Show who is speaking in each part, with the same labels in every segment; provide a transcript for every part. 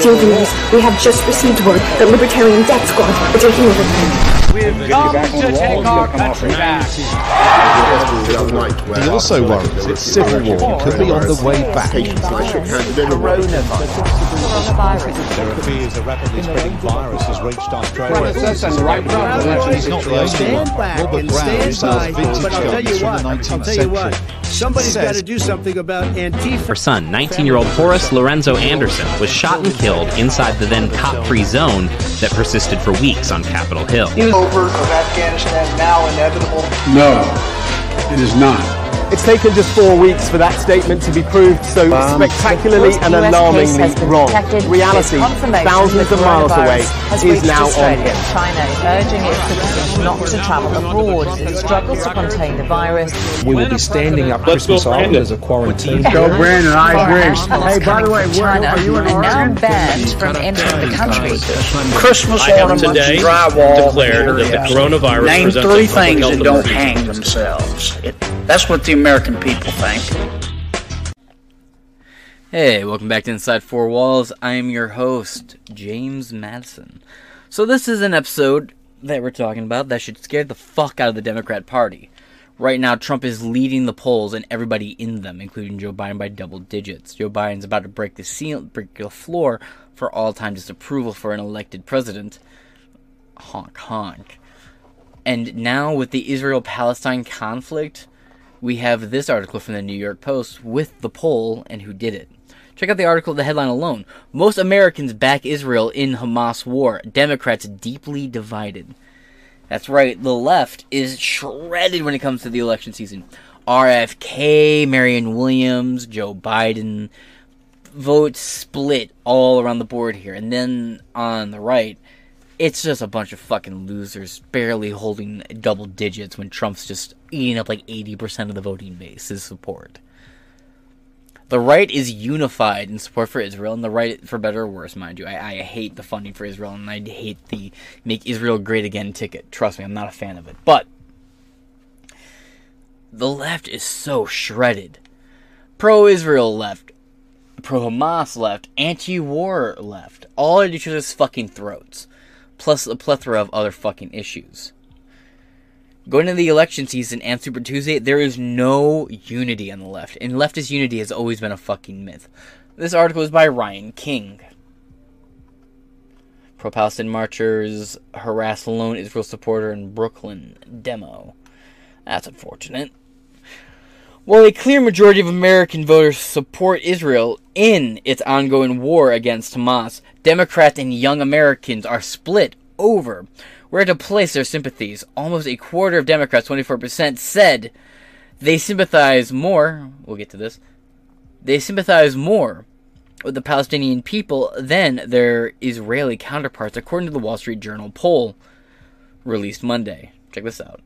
Speaker 1: Dear viewers, we have just received word that Libertarian Death Squad are taking over.
Speaker 2: We've come to take our country back.
Speaker 3: He also worries its civil war could be on the way back.
Speaker 4: There appears a rapidly spreading virus has reached Australia.
Speaker 2: That's the right
Speaker 3: He's not the only one. Robert Brown sells vintage guns from the 19th century.
Speaker 5: Somebody's
Speaker 3: Says-
Speaker 5: got to do something about Antifa.
Speaker 6: Her son, 19 year old Horace Lorenzo Anderson, was shot and killed inside the then cop free zone that persisted for weeks on Capitol Hill.
Speaker 7: Over of Afghanistan now inevitable?
Speaker 8: No, it is not.
Speaker 9: It's taken just four weeks for that statement to be proved so um, spectacularly and alarmingly wrong. Reality, thousands of miles away, is
Speaker 10: reached
Speaker 9: now on
Speaker 10: Australia.
Speaker 9: him.
Speaker 10: China is urging its citizens not to travel abroad as it struggles to contain the virus.
Speaker 11: We will be standing up Christmas Island as a quarantine.
Speaker 8: Go, Brandon. I agree. Hey, by the way,
Speaker 10: coming China
Speaker 8: are you in
Speaker 10: are now banned from entering the country.
Speaker 7: Christmas
Speaker 12: I have
Speaker 7: ornaments,
Speaker 12: today
Speaker 7: drywall.
Speaker 12: declared that the coronavirus
Speaker 7: Name
Speaker 12: presents a
Speaker 7: three things that don't hang themselves. It, that's what the American people think.
Speaker 13: Hey, welcome back to Inside Four Walls. I am your host, James Madison. So, this is an episode that we're talking about that should scare the fuck out of the Democrat Party. Right now, Trump is leading the polls and everybody in them, including Joe Biden, by double digits. Joe Biden's about to break the seal, break the floor for all-time disapproval for an elected president. Honk honk. And now, with the Israel-Palestine conflict, we have this article from the New York Post with the poll and who did it. Check out the article, the headline alone. Most Americans back Israel in Hamas war. Democrats deeply divided. That's right, the left is shredded when it comes to the election season. RFK, Marianne Williamson, Joe Biden, votes split all around the board here. And then on the right, it's just a bunch of fucking losers barely holding double digits when Trump's just eating up like 80% of the voting base, support. The right is unified in support for Israel, and the right, for better or worse, mind you, I, I hate the funding for Israel, and I hate the make Israel great again ticket. Trust me, I'm not a fan of it. But the left is so shredded. Pro Israel left, pro Hamas left, anti war left, all at each other's fucking throats plus a plethora of other fucking issues. Going into the election season and Super Tuesday, there is no unity on the left, and leftist unity has always been a fucking myth. This article is by Ryan King. Pro Palestine marchers harass lone Israel supporter in Brooklyn demo. That's unfortunate. While a clear majority of American voters support Israel in its ongoing war against Hamas, Democrats and young Americans are split over where to place their sympathies. Almost a quarter of Democrats, 24%, said they sympathize more, we'll get to this, they sympathize more with the Palestinian people than their Israeli counterparts, according to the Wall Street Journal poll released Monday. Check this out.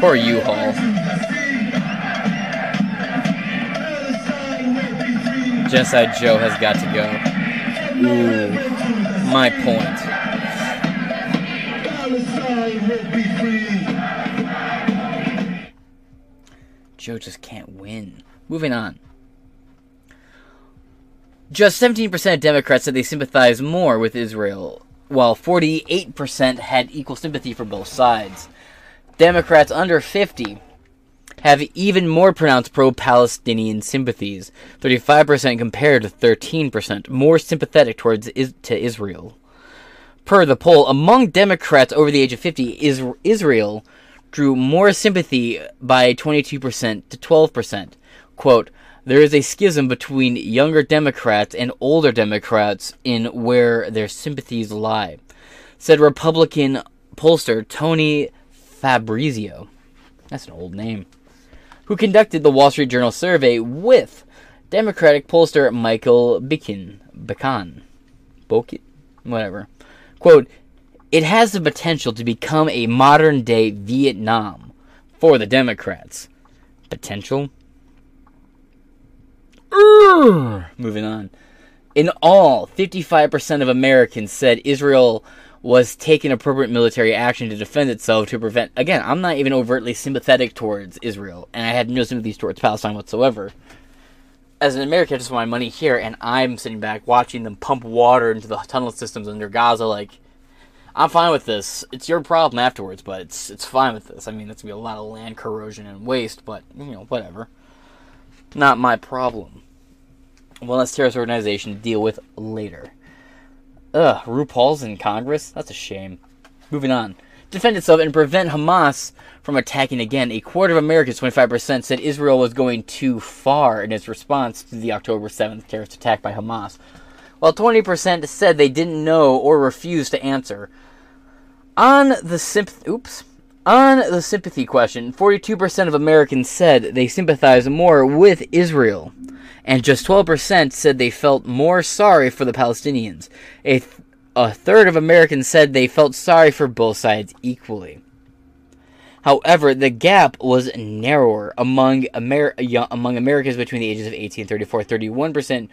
Speaker 13: Poor U-Haul. Genocide Joe has got to go. Ooh, my point. Joe just can't win. Moving on. Just 17% of Democrats said they sympathize more with Israel, while 48% had equal sympathy for both sides. Democrats under 50 have even more pronounced pro Palestinian sympathies 35% compared to 13%, more sympathetic towards is- to Israel. Per the poll, among Democrats over the age of 50, is- Israel drew more sympathy by 22% to 12%. Quote, there is a schism between younger Democrats and older Democrats in where their sympathies lie, said Republican pollster Tony Fabrizio. That's an old name. Who conducted the Wall Street Journal survey with Democratic pollster Michael Bikin. Bican. Bokin? Whatever. Quote, it has the potential to become a modern day Vietnam for the Democrats. Potential? Urgh. Moving on. In all, 55% of Americans said Israel was taking appropriate military action to defend itself to prevent. Again, I'm not even overtly sympathetic towards Israel, and I had no sympathies towards Palestine whatsoever. As an American, I just want my money here, and I'm sitting back watching them pump water into the tunnel systems under Gaza. Like, I'm fine with this. It's your problem afterwards, but it's it's fine with this. I mean, it's gonna be a lot of land corrosion and waste, but you know, whatever. Not my problem. Well, that's terrorist organization to deal with later. Ugh, RuPaul's in Congress? That's a shame. Moving on. Defend itself and prevent Hamas from attacking again. A quarter of Americans, 25%, said Israel was going too far in its response to the October 7th terrorist attack by Hamas, while 20% said they didn't know or refused to answer. On the sympathy, oops, on the sympathy question, 42% of Americans said they sympathize more with Israel, and just 12% said they felt more sorry for the Palestinians. A, th- a third of Americans said they felt sorry for both sides equally. However, the gap was narrower among, Amer- among Americans between the ages of 18 and 34. 31%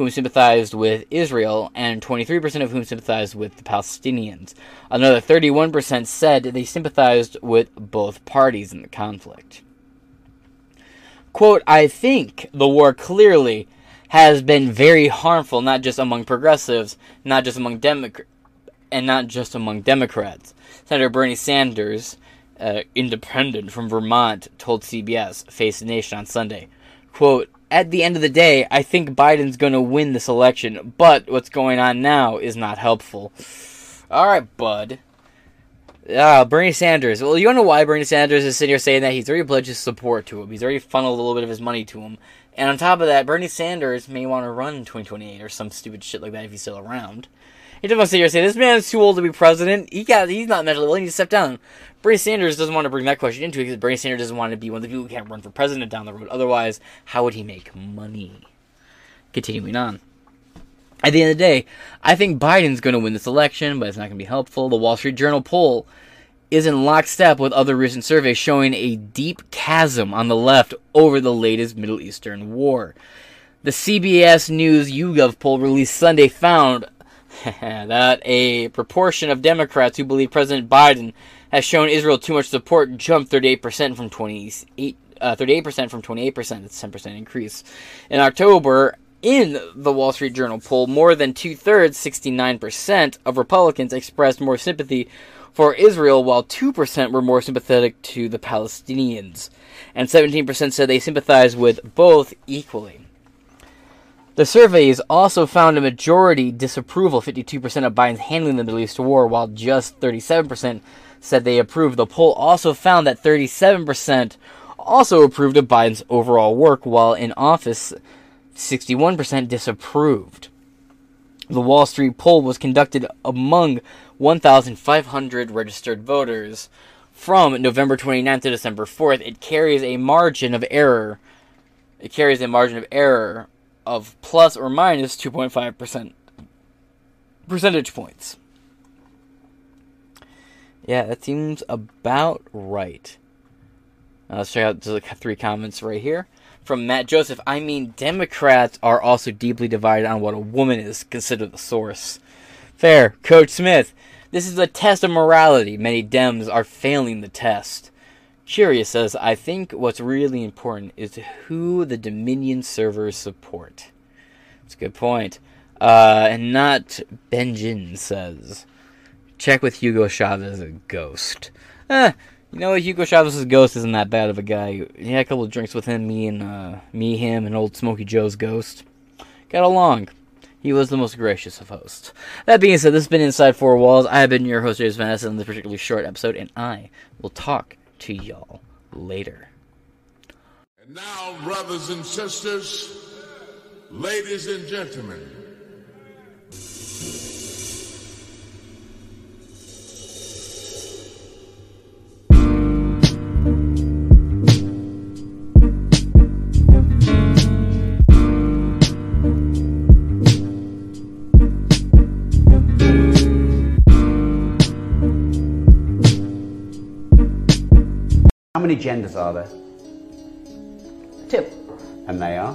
Speaker 13: whom sympathized with Israel, and 23% of whom sympathized with the Palestinians. Another 31% said they sympathized with both parties in the conflict. Quote, I think the war clearly has been very harmful, not just among progressives, not just among Democrats, and not just among Democrats. Senator Bernie Sanders, uh, independent from Vermont, told CBS Face the Nation on Sunday, quote, at the end of the day, I think Biden's going to win this election, but what's going on now is not helpful. All right, bud. Uh, Bernie Sanders. Well, you don't know why Bernie Sanders is sitting here saying that. He's already pledged his support to him. He's already funneled a little bit of his money to him. And on top of that, Bernie Sanders may want to run in 2028 or some stupid shit like that if he's still around. He doesn't want to say, this man's too old to be president. He got, he's not mentally well. He needs to step down. Bernie Sanders doesn't want to bring that question into it because Bernie Sanders doesn't want to be one of the people who can't run for president down the road. Otherwise, how would he make money? Continuing on. At the end of the day, I think Biden's going to win this election, but it's not going to be helpful. The Wall Street Journal poll is in lockstep with other recent surveys showing a deep chasm on the left over the latest Middle Eastern war. The CBS News YouGov poll released Sunday found that a proportion of Democrats who believe President Biden has shown Israel too much support jumped 38% from 28 uh, 38% from 28%. That's a 10% increase. In October, in the Wall Street Journal poll, more than two thirds, 69% of Republicans expressed more sympathy for Israel, while 2% were more sympathetic to the Palestinians, and 17% said they sympathize with both equally. The surveys also found a majority disapproval, 52% of Biden's handling the Middle East war, while just 37% said they approved. The poll also found that 37% also approved of Biden's overall work, while in office, 61% disapproved. The Wall Street poll was conducted among 1,500 registered voters from November 29th to December 4th. It carries a margin of error. It carries a margin of error of plus or minus 2.5% percentage points. Yeah, that seems about right. Let's check out the three comments right here. From Matt Joseph, I mean, Democrats are also deeply divided on what a woman is considered the source. Fair. Coach Smith, this is a test of morality. Many Dems are failing the test. Curious says, I think what's really important is who the Dominion servers support. That's a good point. Uh, and not Benjin says, check with Hugo Chavez a ghost. Eh, you know what? Hugo Chavez's ghost isn't that bad of a guy. He had a couple of drinks with him, me and uh, me, him, and old Smokey Joe's ghost. Got along. He was the most gracious of hosts. That being said, this has been Inside Four Walls. I have been your host, James Vanessa, in this particularly short episode, and I will talk to y'all later.
Speaker 12: And now, brothers and sisters, ladies and gentlemen,
Speaker 14: How many genders are there?
Speaker 15: Two.
Speaker 14: And they are?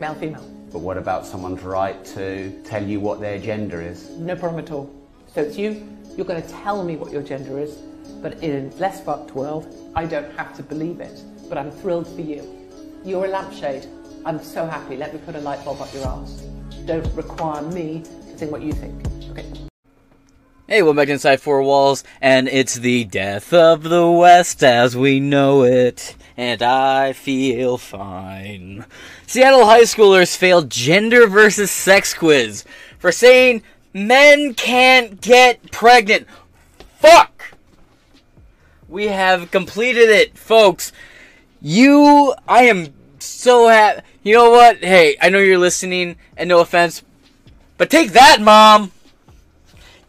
Speaker 15: Male, female.
Speaker 14: But what about someone's right to tell you what their gender is?
Speaker 15: No problem at all. So it's you, you're going to tell me what your gender is, but in a less fucked world, I don't have to believe it. But I'm thrilled for you. You're a lampshade. I'm so happy. Let me put a light bulb up your arse. Don't require me to think what you think. Okay.
Speaker 13: Hey, welcome back to Inside Four Walls, and it's the death of the West as we know it, and I feel fine. Seattle high schoolers failed gender versus sex quiz for saying men can't get pregnant. Fuck! We have completed it, folks. You, I am so happy. You know what? Hey, I know you're listening, and no offense, but take that, mom!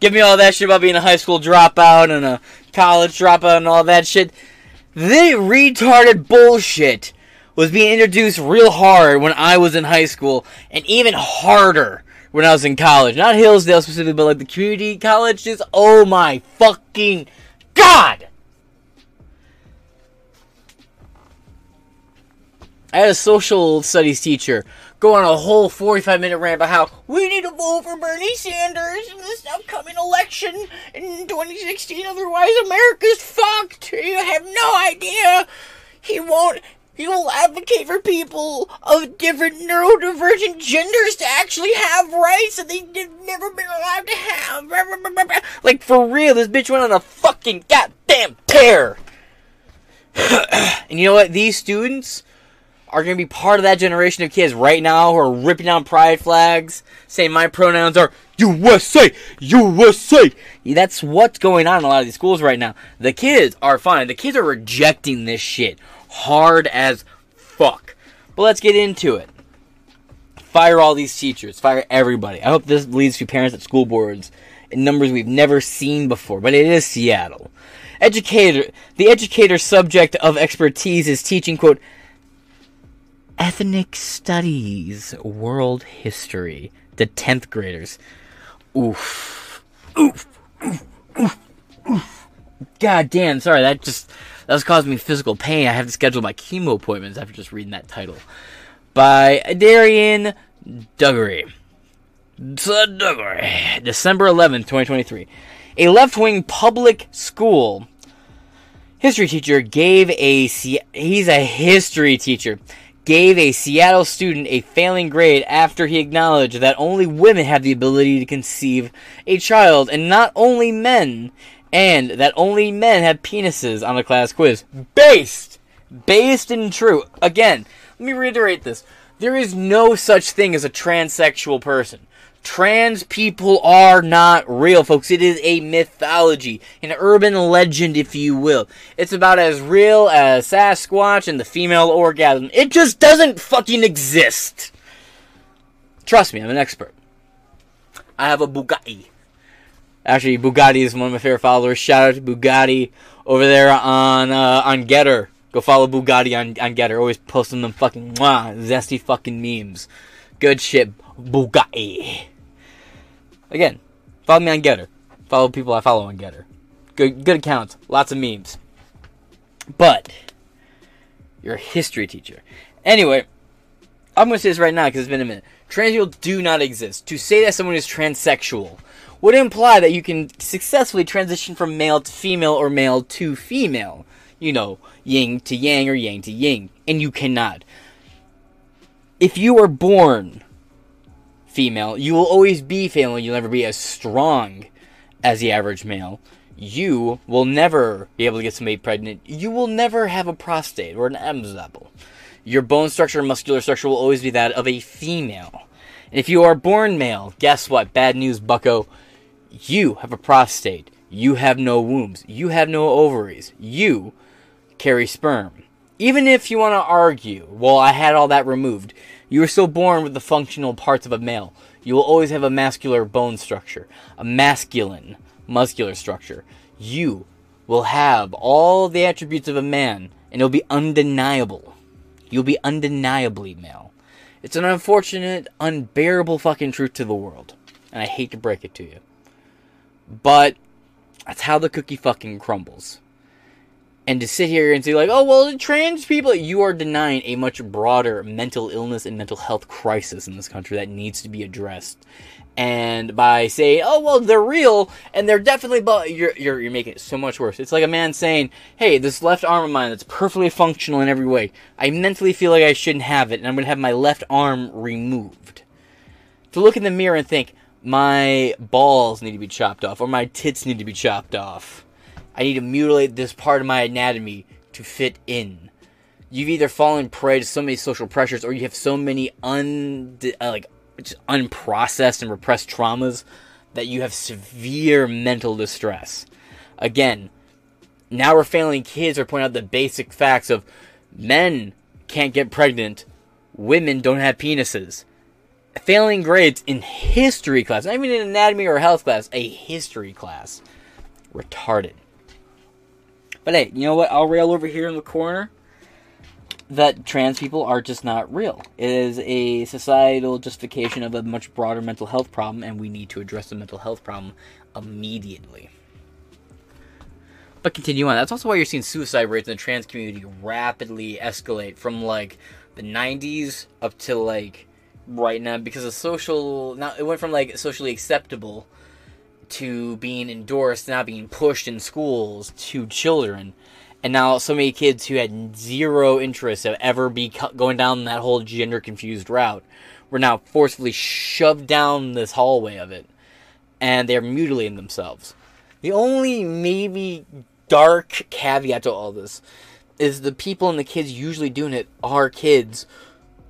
Speaker 13: Give me all that shit about being a high school dropout and a college dropout and all that shit. The retarded bullshit was being introduced real hard when I was in high school, and even harder when I was in college. Not Hillsdale specifically, but like the community colleges. Oh my fucking god! I had a social studies teacher go on a whole 45 minute rant about how we need to vote for Bernie Sanders in this upcoming election in 2016, otherwise America's fucked. You have no idea. He won't. He will advocate for people of different neurodivergent genders to actually have rights that they've never been allowed to have. Like, for real, this bitch went on a fucking goddamn tear. and you know what? These students are going to be part of that generation of kids right now who are ripping down pride flags, saying my pronouns are USA, USA. That's what's going on in a lot of these schools right now. The kids are fine. The kids are rejecting this shit hard as fuck. But let's get into it. Fire all these teachers. Fire everybody. I hope this leads to parents at school boards in numbers we've never seen before. But it is Seattle. Educator. The educator subject of expertise is teaching quote ethnic studies, world history. The 10th graders. Oof. Oof. Oof. Oof. Oof. God damn, sorry, that just that was causing me physical pain. I have to schedule my chemo appointments after just reading that title. By Darian Duggery. Duggery. December 11th, 2023. A left-wing public school history teacher gave a he's a history teacher gave a Seattle student a failing grade after he acknowledged that only women have the ability to conceive a child and not only men, and that only men have penises on a class quiz. Based! Based and true. Again, let me reiterate this. There is no such thing as a transsexual person. Trans people are not real, folks. It is a mythology, an urban legend, if you will. It's about as real as Sasquatch and the female orgasm. It just doesn't fucking exist. Trust me, I'm an expert. I have a Bugatti. Actually, Bugatti is one of my favorite followers. Shout out to Bugatti over there on uh, on Gettr. Go follow Bugatti on, on Gettr. Always posting them fucking mwah, zesty fucking memes. Good shit, Bugatti. Again, follow me on Gettr. Follow people I follow on Gettr. Good, good accounts. Lots of memes. But you're a history teacher. Anyway, I'm going to say this right now because it's been a minute. Trans people do not exist. To say that someone is transsexual would imply that you can successfully transition from male to female or male to female. You know, yin to yang or yang to yin. And you cannot. If you are born female. You will always be female. You'll never be as strong as the average male. You will never be able to get somebody pregnant. You will never have a prostate or an Adam's apple. Your bone structure and muscular structure will always be that of a female. And if you are born male, guess what? Bad news, bucko. You have a prostate. You have no wombs. You have no ovaries. You carry sperm. Even if you want to argue, well, I had all that removed, you are still born with the functional parts of a male. You will always have a masculine bone structure, a masculine muscular structure. You will have all the attributes of a man, and it'll be undeniable. You'll be undeniably male. It's an unfortunate, unbearable fucking truth to the world. And I hate to break it to you. But that's how the cookie fucking crumbles. And to sit here and say, like, oh, well, trans people, you are denying a much broader mental illness and mental health crisis in this country that needs to be addressed. And by saying, oh, well, they're real and they're definitely, but you're, you're, you're making it so much worse. It's like a man saying, hey, this left arm of mine that's perfectly functional in every way, I mentally feel like I shouldn't have it and I'm going to have my left arm removed. To look in the mirror and think, my balls need to be chopped off or my tits need to be chopped off. I need to mutilate this part of my anatomy to fit in. You've either fallen prey to so many social pressures or you have so many un uh, like just unprocessed and repressed traumas that you have severe mental distress. Again, now we're failing kids are pointing out the basic facts of men can't get pregnant, women don't have penises. Failing grades in history class, not even in anatomy or health class, a history class. Retarded. But hey, you know what? I'll rail over here in the corner that trans people are just not real. It is a societal justification of a much broader mental health problem, and we need to address the mental health problem immediately. But continue on. That's also why you're seeing suicide rates in the trans community rapidly escalate from like the 90s up to like right now because of social. Now it went from like socially acceptable to being endorsed, now being pushed in schools to children. And now so many kids who had zero interest of ever be going down that whole gender confused route were now forcefully shoved down this hallway of it. And they're mutilating themselves. The only maybe dark caveat to all this is the people and the kids usually doing it are kids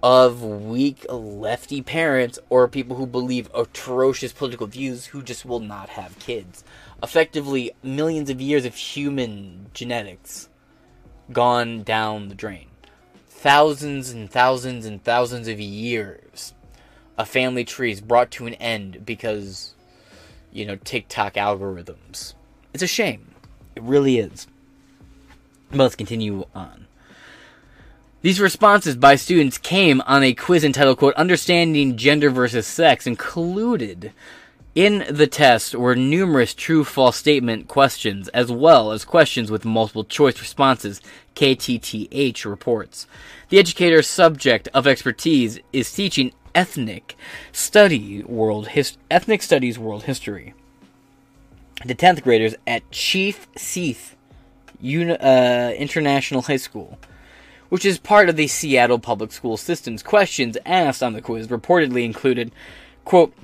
Speaker 13: of weak lefty parents or people who believe atrocious political views who just will not have kids. Effectively, millions of years of human genetics gone down the drain. Thousands and thousands and thousands of years of family trees brought to an end because, you know, TikTok algorithms. It's a shame. It really is. But let's continue on. These responses by students came on a quiz entitled, quote, Understanding Gender versus Sex, included in the test were numerous true false statement questions, as well as questions with multiple choice responses, KTTH reports. The educator's subject of expertise is teaching ethnic study world his- ethnic studies world history. The 10th graders at Chief Sealth Uni- uh, International High School which is part of the Seattle public school system's questions asked on the quiz reportedly included, quote,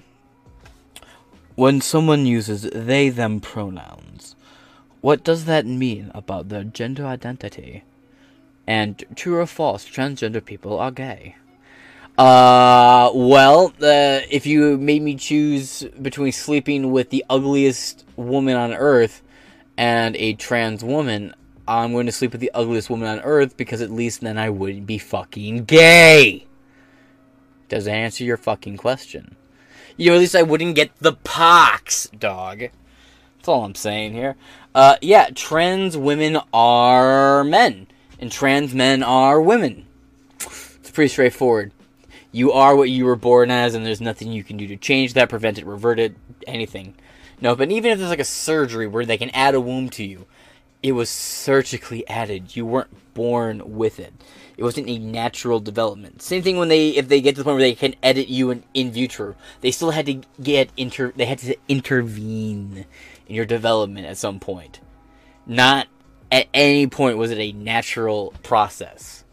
Speaker 13: when someone uses they them pronouns, what does that mean about their gender identity? And true or false, transgender people are gay. Uh, well, uh, if you made me choose between sleeping with the ugliest woman on earth and a trans woman, I'm going to sleep with the ugliest woman on earth because at least then I wouldn't be fucking gay. Does that answer your fucking question? You know, at least I wouldn't get the pox, dog. That's all I'm saying here. Uh, yeah, trans women are men, and trans men are women. It's pretty straightforward. You are what you were born as, and there's nothing you can do to change that, prevent it, revert it, anything. No, but even if there's like a surgery where they can add a womb to you, it was surgically added. You weren't born with it. It wasn't a natural development. Same thing when they, if they get to the point where they can edit you in, in vitro, they still had to get inter, they had to intervene in your development at some point. Not at any point was it a natural process.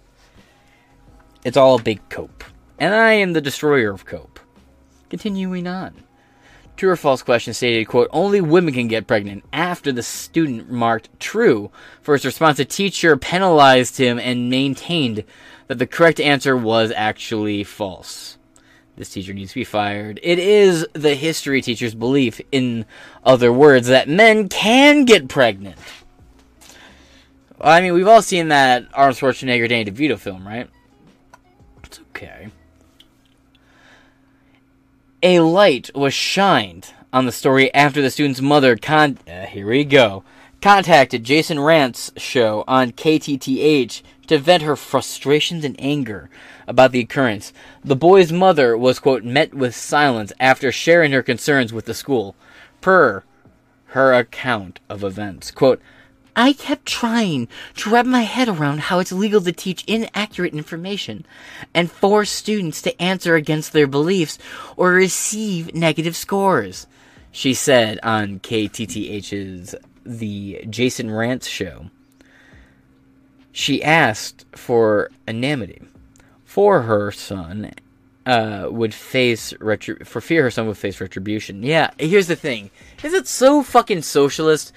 Speaker 13: It's all a big cope. And I am the destroyer of cope. Continuing on. True or false question stated, quote, only women can get pregnant after the student marked true. For his response, a teacher penalized him and maintained that the correct answer was actually false. This teacher needs to be fired. It is the history teacher's belief, in other words, that men can get pregnant. I mean, we've all seen that Arnold Schwarzenegger Danny DeVito film, right? It's okay a light was shined on the story after the student's mother con uh, here we go contacted Jason Rantz's show on KTTH to vent her frustrations and anger about the occurrence. The boy's mother was quote met with silence after sharing her concerns with the school. Per her account of events, quote, I kept trying to wrap my head around how it's legal to teach inaccurate information and force students to answer against their beliefs or receive negative scores, she said on KTTH's The Jason Rantz Show. She asked for anonymity for her son uh, would face for fear her son would face retribution. Yeah, here's the thing: is it so fucking socialist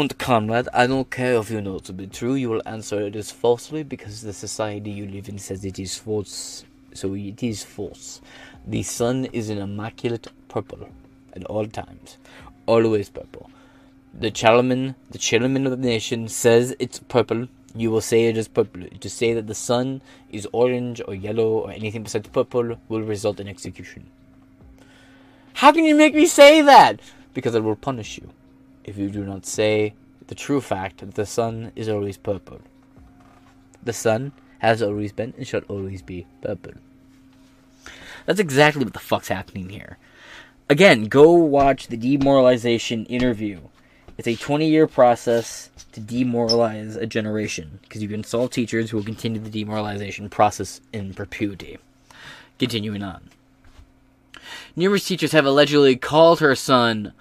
Speaker 13: and Conrad, I don't care if you know it to be true, you will answer it is falsely because the society you live in says it is false. So it is false. The sun is an immaculate purple at all times. Always purple. The chairman, the chairman of the nation says it's purple. You will say it is purple. To say that the sun is orange or yellow or anything besides purple will result in execution. How can you make me say that? Because I will punish you if you do not say the true fact that the sun is always purple. The sun has always been and shall always be purple. That's exactly what the fuck's happening here. Again, go watch the demoralization interview. It's a 20 year process to demoralize a generation because you can solve teachers who will continue the demoralization process in perpetuity. Continuing on. Numerous teachers have allegedly called her son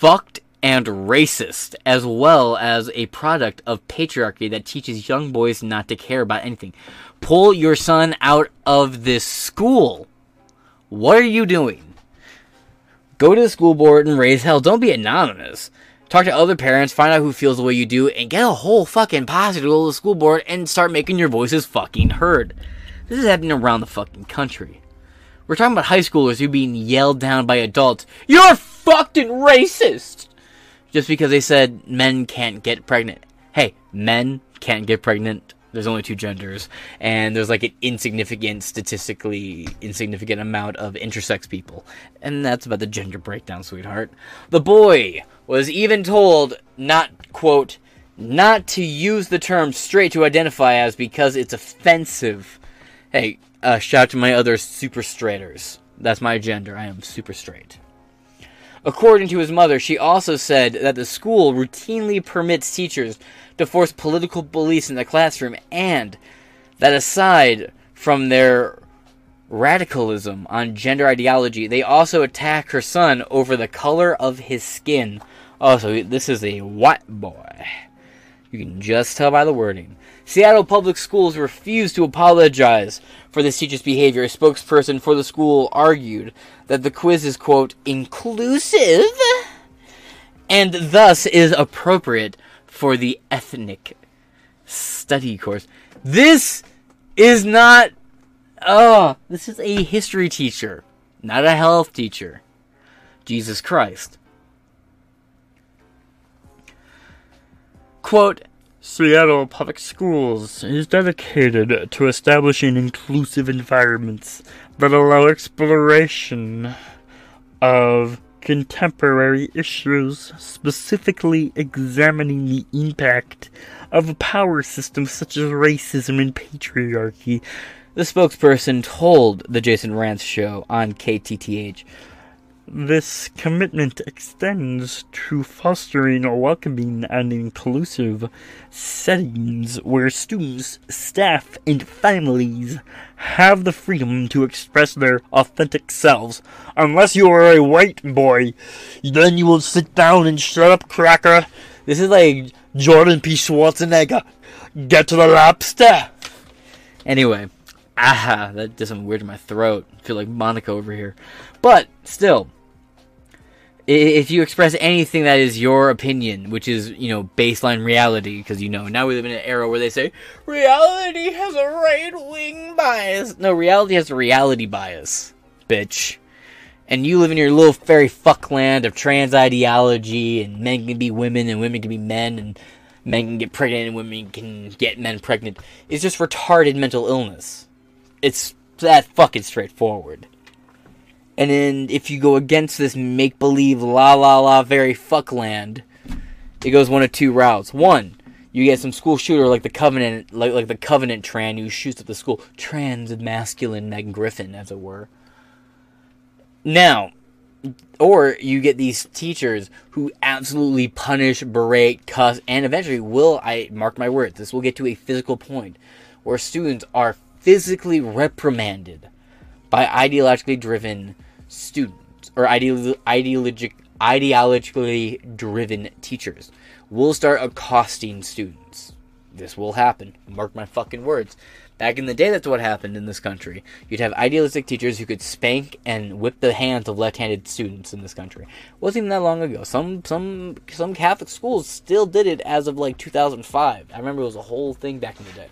Speaker 13: fucked and racist, as well as a product of patriarchy that teaches young boys not to care about anything. Pull your son out of this school. What are you doing? Go to the school board and raise hell. Don't be anonymous. Talk to other parents, find out who feels the way you do, and get a whole fucking posse to go to the school board and start making your voices fucking heard. This is happening around the fucking country. We're talking about high schoolers who being yelled down by adults. You're fucking racist! Just because they said men can't get pregnant. Hey, men can't get pregnant. There's only two genders, and there's like an insignificant, statistically insignificant amount of intersex people. And that's about the gender breakdown, sweetheart. The boy was even told not, quote, not to use the term straight to identify as because it's offensive. Hey, uh, shout out to my other super straighters. That's my gender. I am super straight. According to his mother, she also said that the school routinely permits teachers to force political beliefs in the classroom and that aside from their radicalism on gender ideology, they also attack her son over the color of his skin. Also, this is a white boy. You can just tell by the wording. Seattle Public Schools refused to apologize for this teacher's behavior. A spokesperson for the school argued that the quiz is, quote, inclusive and thus is appropriate for the ethnic study course. This is not. Oh, this is a history teacher, not a health teacher. Jesus Christ. Quote,
Speaker 16: Seattle Public Schools is dedicated to establishing inclusive environments that allow exploration of contemporary issues, specifically examining the impact of power systems such as racism and patriarchy.
Speaker 13: The spokesperson told the Jason Rantz show on KTTH
Speaker 16: this commitment extends to fostering a welcoming and inclusive settings where students, staff, and families have the freedom to express their authentic selves. Unless you are a white boy, then you will sit down and shut up, cracker.
Speaker 13: This is like
Speaker 16: Jordan P. Schwarzenegger. Get to the lobster.
Speaker 13: Anyway, ah, that does something weird in my throat. I feel like Monica over here. But still, if you express anything that is your opinion, which is, you know, baseline reality, because, you know, now we live in an era where they say, reality has a right wing bias. No, reality has a reality bias, bitch. And you live in your little fairy fuckland of trans ideology, and men can be women, and women can be men, and men can get pregnant, and women can get men pregnant. It's just retarded mental illness. It's that fucking straightforward. And then if you go against this make believe la la la very fuck land, it goes one of two routes. One, you get some school shooter like the Covenant, like like the Covenant Tran who shoots at the school, trans masculine Meg Griffin, as it were. Now, or you get these teachers who absolutely punish, berate, cuss, and eventually will, I mark my words, this will get to a physical point where students are physically reprimanded by ideologically driven students or ideolo- ideologic, ideologically driven teachers will start accosting students. This will happen. Mark my fucking words. Back in the day, that's what happened in this country. You'd have idealistic teachers who could spank and whip the hands of left-handed students in this country. It wasn't even that long ago. Some some some Catholic schools still did it as of like 2005. I remember it was a whole thing back in the day.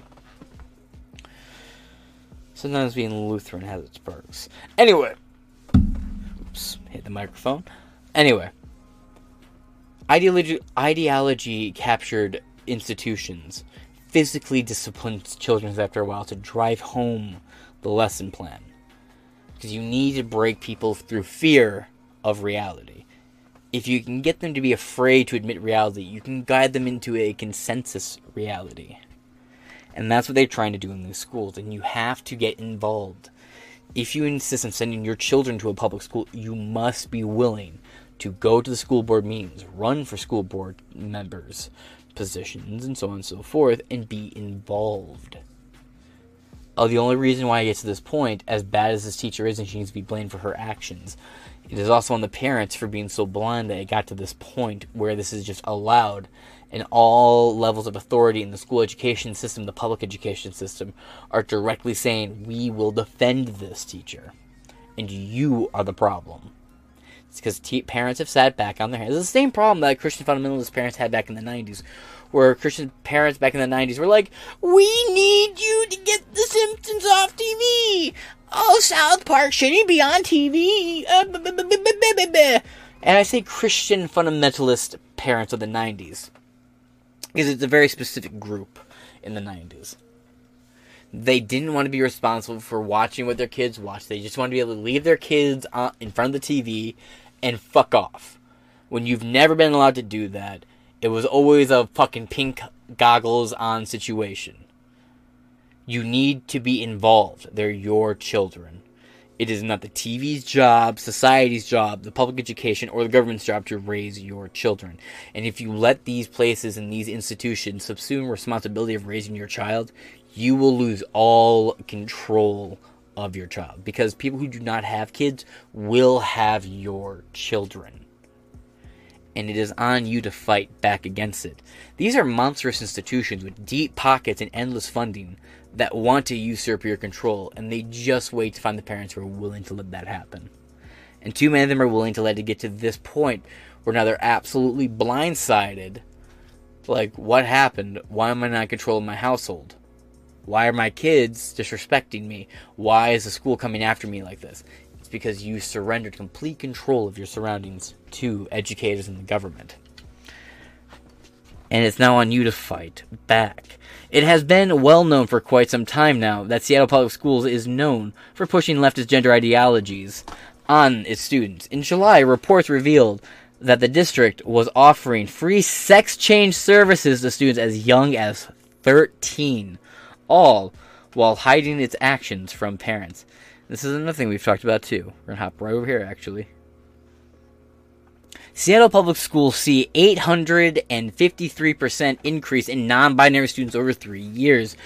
Speaker 13: Sometimes being Lutheran has its perks. Anyway, oops, hit the microphone. Anyway, ideology ideology captured institutions physically disciplines children after a while to drive home the lesson plan. Because you need to break people through fear of reality. If you can get them to be afraid to admit reality, you can guide them into a consensus reality. And that's what they're trying to do in these schools, and you have to get involved. If you insist on sending your children to a public school, you must be willing to go to the school board meetings, run for school board members, positions, and so on and so forth, and be involved. Oh, the only reason why I get to this point, as bad as this teacher is, and she needs to be blamed for her actions, it is also on the parents for being so blind that it got to this point where this is just allowed, and all levels of authority in the school education system, the public education system, are directly saying, We will defend this teacher, and you are the problem. It's because parents have sat back on their hands. It's the same problem that Christian fundamentalist parents had back in the 90s, where Christian parents back in the 90s were like, We need you to get The Simpsons off TV! Oh, South Park shouldn't be on TV! Uh, and I say Christian fundamentalist parents of the 90s, because it's a very specific group in the 90s. They didn't want to be responsible for watching what their kids watch. They just want to be able to leave their kids in front of the TV and fuck off. When you've never been allowed to do that, it was always a fucking pink goggles on situation. You need to be involved. They're your children. It is not the TV's job, society's job, the public education, or the government's job to raise your children. And if you let these places and these institutions subsume responsibility of raising your child, you will lose all control of your child because people who do not have kids will have your children. And it is on you to fight back against it. These are monstrous institutions with deep pockets and endless funding that want to usurp your control, and they just wait to find the parents who are willing to let that happen. And too many of them are willing to let it get to this point where now they're absolutely blindsided. Like, what happened? Why am I not controlling my household? Why are my kids disrespecting me? Why is the school coming after me like this? It's because you surrendered complete control of your surroundings to educators and the government. And it's now on you to fight back. It has been well known for quite some time now that Seattle Public Schools is known for pushing leftist gender ideologies on its students. In July, reports revealed that the district was offering free sex change services to students as young as 13 all while hiding its actions from parents. This is another thing we've talked about too. We're gonna hop right over here actually. Seattle Public Schools see 853% increase in non-binary students over 3 years.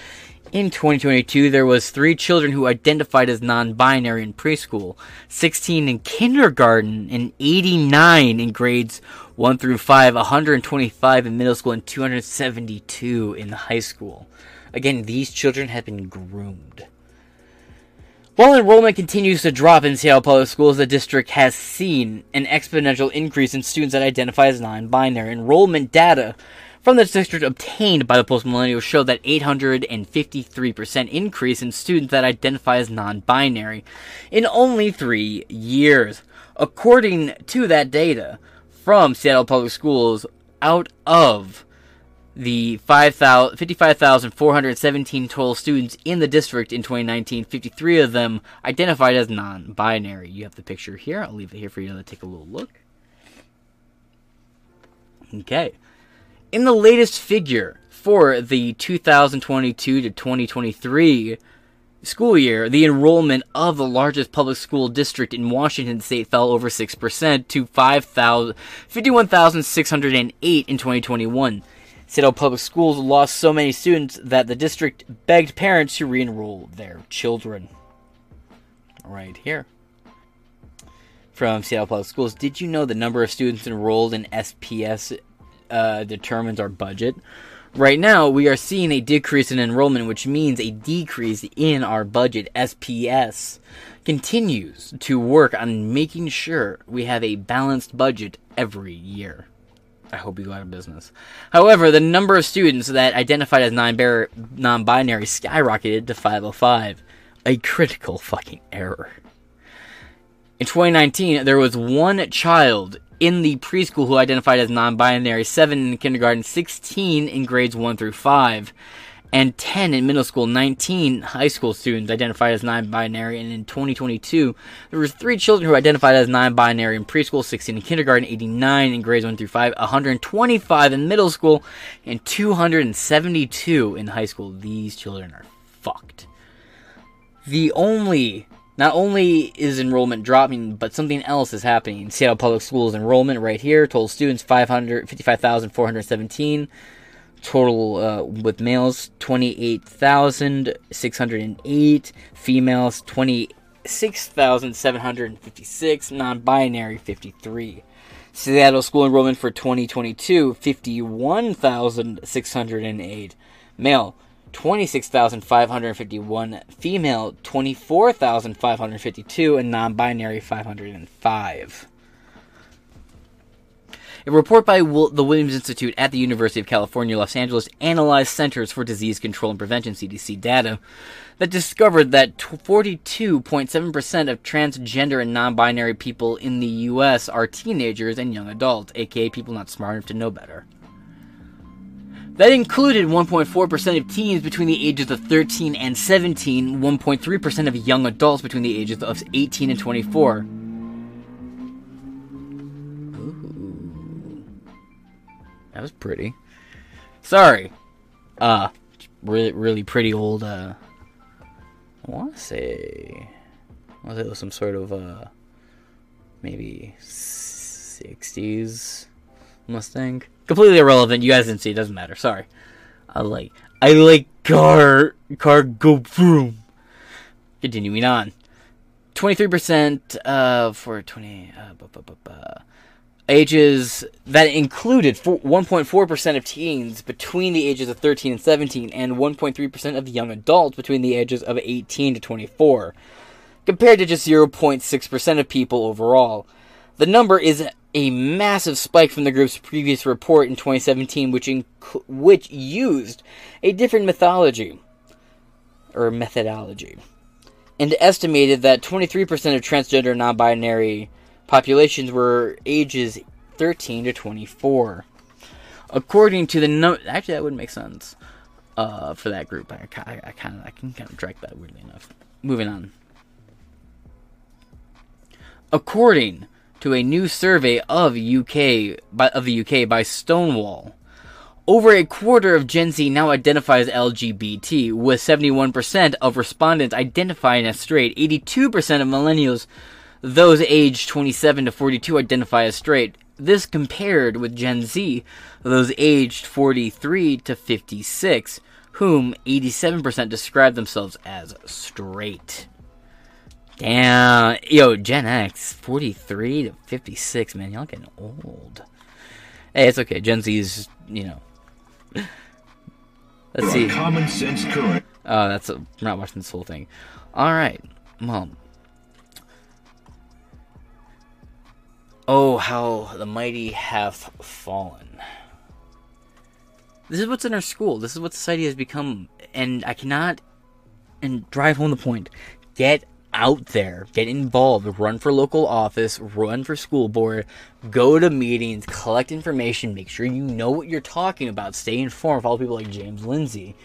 Speaker 13: In 2022, there was 3 children who identified as non-binary in preschool, 16 in kindergarten, and 89 in grades 1 through 5, 125 in middle school, and 272 in high school. Again, these children have been groomed. While enrollment continues to drop in Seattle Public Schools, the district has seen an exponential increase in students that identify as non binary. Enrollment data from the district obtained by the Post Millennial show that 853% increase in students that identify as non binary in only three years. According to that data from Seattle Public Schools, out of the 55,417 total students in the district in 2019, 53 of them identified as non binary. You have the picture here. I'll leave it here for you to take a little look. Okay. In the latest figure for the 2022 to 2023 school year, the enrollment of the largest public school district in Washington state fell over 6% to 51,608 in 2021. Seattle Public Schools lost so many students that the district begged parents to re enroll their children. Right here. From Seattle Public Schools, did you know the number of students enrolled in SPS uh, determines our budget? Right now, we are seeing a decrease in enrollment, which means a decrease in our budget. SPS continues to work on making sure we have a balanced budget every year. I hope you go out of business. However, the number of students that identified as non binary skyrocketed to 505. A critical fucking error. In 2019, there was one child in the preschool who identified as non binary, 7 in kindergarten, 16 in grades 1 through 5 and 10 in middle school, 19 high school students identified as non-binary, and in 2022, there were three children who identified as non-binary in preschool, 16 in kindergarten, 89 in grades 1 through 5, 125 in middle school, and 272 in high school. These children are fucked. The only not only is enrollment dropping, but something else is happening. Seattle Public Schools enrollment right here total students 555,417 total uh, with males 28,608, females 26,756, non binary 53. Seattle school enrollment for 2022 51,608, male 26,551, female 24,552, and non binary 505. A report by the Williams Institute at the University of California, Los Angeles analyzed Centers for Disease Control and Prevention CDC data that discovered that 42.7% of transgender and non-binary people in the US are teenagers and young adults, aka people not smart enough to know better. That included 1.4% of teens between the ages of 13 and 17, 1.3% of young adults between the ages of 18 and 24. That was pretty. Sorry. Uh, really, really pretty old, uh, I want to say, say it was some sort of, uh, maybe 60s Mustang. Completely irrelevant. You guys didn't see it. Doesn't matter. Sorry. I like, I like car, car go vroom. Continuing on. 23% uh, for 20, uh, bu- bu- bu- ages that included 1.4% of teens between the ages of 13 and 17 and 1.3% of young adults between the ages of 18 to 24 compared to just 0.6% of people overall. The number is a massive spike from the group's previous report in 2017 which inc- which used a different methodology or methodology and estimated that 23% of transgender non-binary populations were ages 13 to 24. According to the no, actually that would make sense uh, for that group. I, I, I kind of I can kind of track that weirdly enough. Moving on. According to a new survey of UK by, of the UK by Stonewall, over a quarter of Gen Z now identifies LGBT, with 71% of respondents identifying as straight. 82% of millennials those aged 27 to 42 identify as straight. This compared with Gen Z, those aged 43 to 56, whom 87% describe themselves as straight. Damn. Yo, Gen X, 43 to 56, man. Y'all getting old. Hey, it's okay. Gen Z's, you know. Let's see.
Speaker 12: Common sense correct.
Speaker 13: Oh, that's a, I'm not watching this whole thing. All right. well, oh, how the mighty have fallen. This is what's in our school. This is what society has become, and I cannot and drive home the point. Get out there, get involved, run for local office, run for school board, go to meetings, collect information, make sure you know what you're talking about, stay informed, follow people like James Lindsay,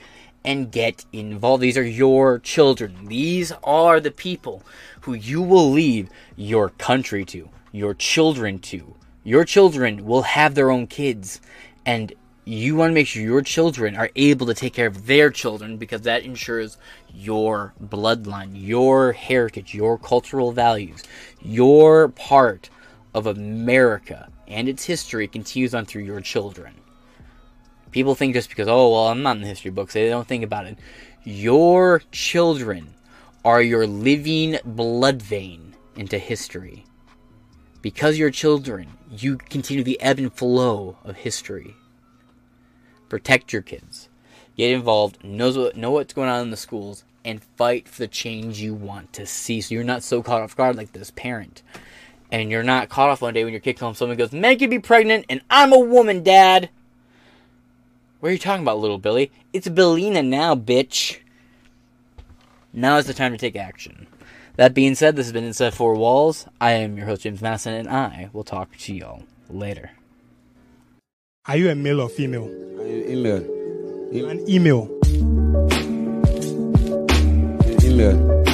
Speaker 13: and get involved. These are your children. These are the people who you will leave your country to, your children to. Your children will have their own kids, and you want to make sure your children are able to take care of their children because that ensures your bloodline, your heritage, your cultural values, your part of America and its history continues on through your children. People think just because, oh, well, I'm not in the history books, they don't think about it. Your children are your living blood vein into history. Because you're children, you continue the ebb and flow of history protect your kids, get involved, knows what, know what's going on in the schools, and fight for the change you want to see. So you're not so caught off guard like this parent. And you're not caught off one day when your kid comes home, someone goes, Man could be pregnant, and I'm a woman, Dad. What are you talking about, little Billy? It's Bellina now, bitch. Now is the time to take action. That being said, this has been Inside Four Walls. I am your host, James Madison, and I will talk to y'all later.
Speaker 17: Are you a male or female?
Speaker 18: Email.
Speaker 17: An email.
Speaker 18: Email.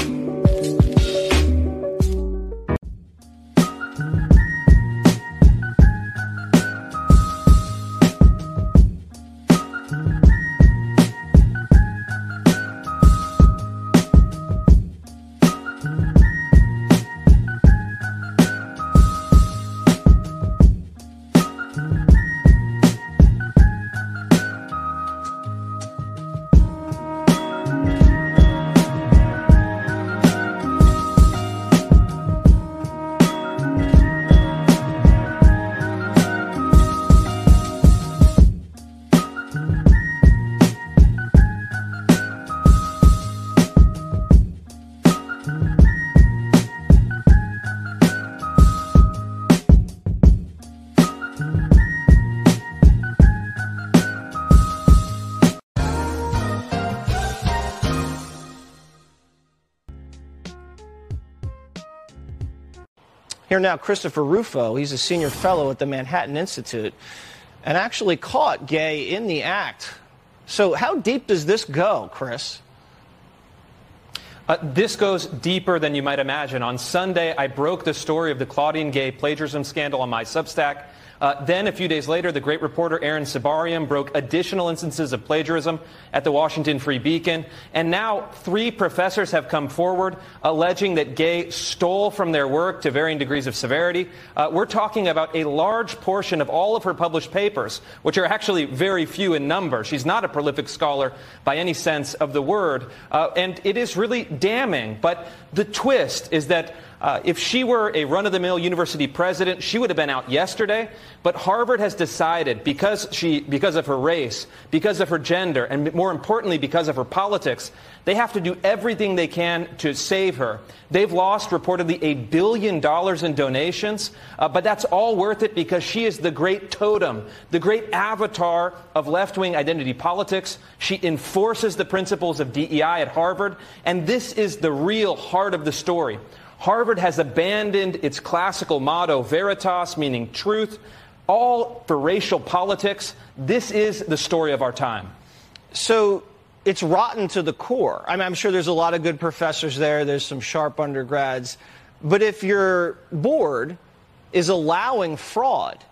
Speaker 19: Here now, Christopher Rufo. He's a senior fellow at the Manhattan Institute and actually caught Gay in the act. So, how deep does this go, Chris?
Speaker 20: Uh, this goes deeper than you might imagine. On Sunday, I broke the story of the Claudine Gay plagiarism scandal on my Substack. Uh, then, a few days later, the great reporter Aaron Sibarium broke additional instances of plagiarism at the Washington Free Beacon. And now, three professors have come forward alleging that Gay stole from their work to varying degrees of severity. Uh, we're talking about a large portion of all of her published papers, which are actually very few in number. She's not a prolific scholar by any sense of the word. Uh, and it is really damning. But the twist is that uh, if she were a run of the mill university president, she would have been out yesterday. But Harvard has decided, because, she, because of her race, because of her gender, and more importantly, because of her politics, they have to do everything they can to save her. They've lost reportedly a billion dollars in donations, uh, but that's all worth it because she is the great totem, the great avatar of left wing identity politics. She enforces the principles of DEI at Harvard, and this is the real heart of the story. Harvard has abandoned its classical motto, veritas, meaning truth, all for racial politics. This is the story of our time.
Speaker 19: So it's rotten to the core. I mean, I'm sure there's a lot of good professors there, there's some sharp undergrads. But if your board is allowing fraud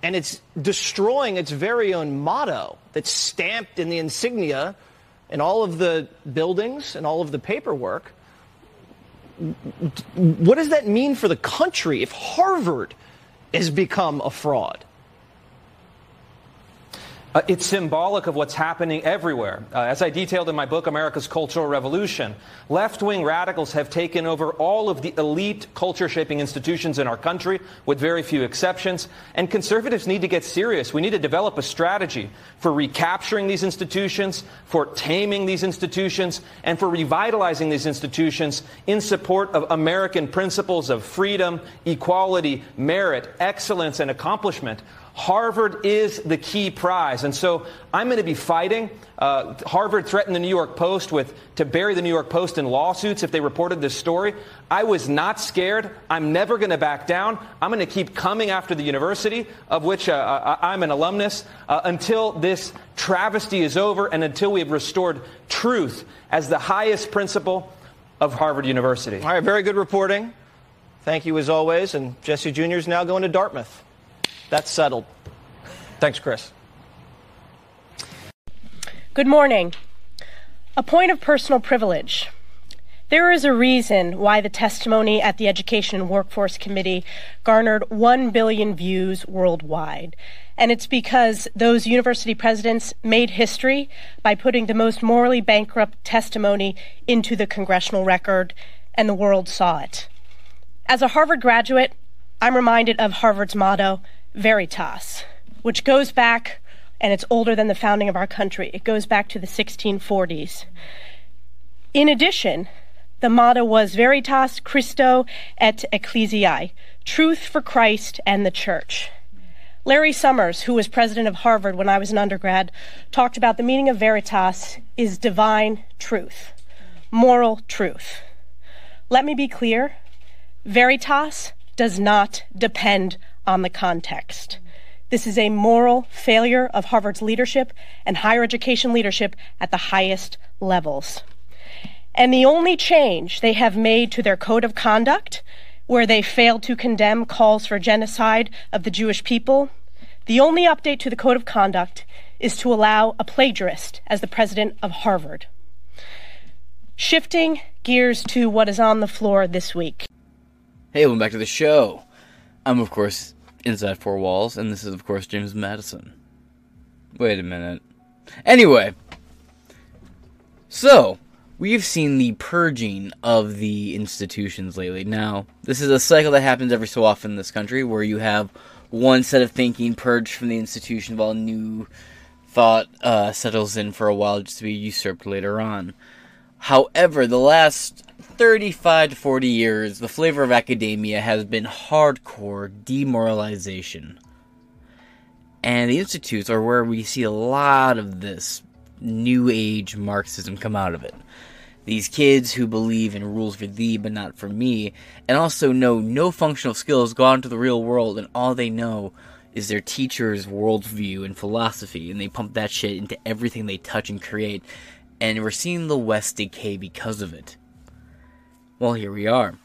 Speaker 19: and it's destroying its very own motto that's stamped in the insignia in all of the buildings and all of the paperwork, what does that mean for the country if Harvard has become a fraud?
Speaker 20: Uh, it's symbolic of what's happening everywhere. Uh, as I detailed in my book, America's Cultural Revolution, left wing radicals have taken over all of the elite culture shaping institutions in our country, with very few exceptions. And conservatives need to get serious. We need to develop a strategy for recapturing these institutions, for taming these institutions, and for revitalizing these institutions in support of American principles of freedom, equality, merit, excellence, and accomplishment. Harvard is the key prize. And so I'm going to be fighting. Uh, Harvard threatened the New York Post with to bury the New York Post in lawsuits if they reported this story. I was not scared. I'm never going to back down. I'm going to keep coming after the university, of which uh, I'm an alumnus, uh, until this travesty is over and until we have restored truth as the highest principle of Harvard University.
Speaker 19: All right, very good reporting. Thank you as always. And Jesse Jr. is now going to Dartmouth. That's settled. Thanks, Chris.
Speaker 21: Good morning. A point of personal privilege. There is a reason why the testimony at the Education and Workforce Committee garnered 1 billion views worldwide. And it's because those university presidents made history by putting the most morally bankrupt testimony into the congressional record, and the world saw it. As a Harvard graduate, I'm reminded of Harvard's motto Veritas, which goes back, and it's older than the founding of our country, it goes back to the 1640s. In addition, the motto was Veritas Christo et Ecclesiae, truth for Christ and the church. Larry Summers, who was president of Harvard when I was an undergrad, talked about the meaning of veritas is divine truth, moral truth. Let me be clear veritas does not depend on the context. This is a moral failure of Harvard's leadership and higher education leadership at the highest levels. And the only change they have made to their code of conduct, where they failed to condemn calls for genocide of the Jewish people, the only update to the code of conduct is to allow a plagiarist as the president of Harvard. Shifting gears to what is on the floor this week.
Speaker 13: Hey, welcome back to the show. I'm, of course, inside four walls, and this is, of course, James Madison. Wait a minute. Anyway, so we've seen the purging of the institutions lately. Now, this is a cycle that happens every so often in this country where you have one set of thinking purged from the institution while new thought uh, settles in for a while just to be usurped later on. However, the last 35 to 40 years, the flavor of academia has been hardcore demoralization. And the institutes are where we see a lot of this new age Marxism come out of it. These kids who believe in rules for thee but not for me, and also know no functional skills go out into the real world, and all they know is their teacher's worldview and philosophy, and they pump that shit into everything they touch and create. And we're seeing the West decay because of it. Well, here we are.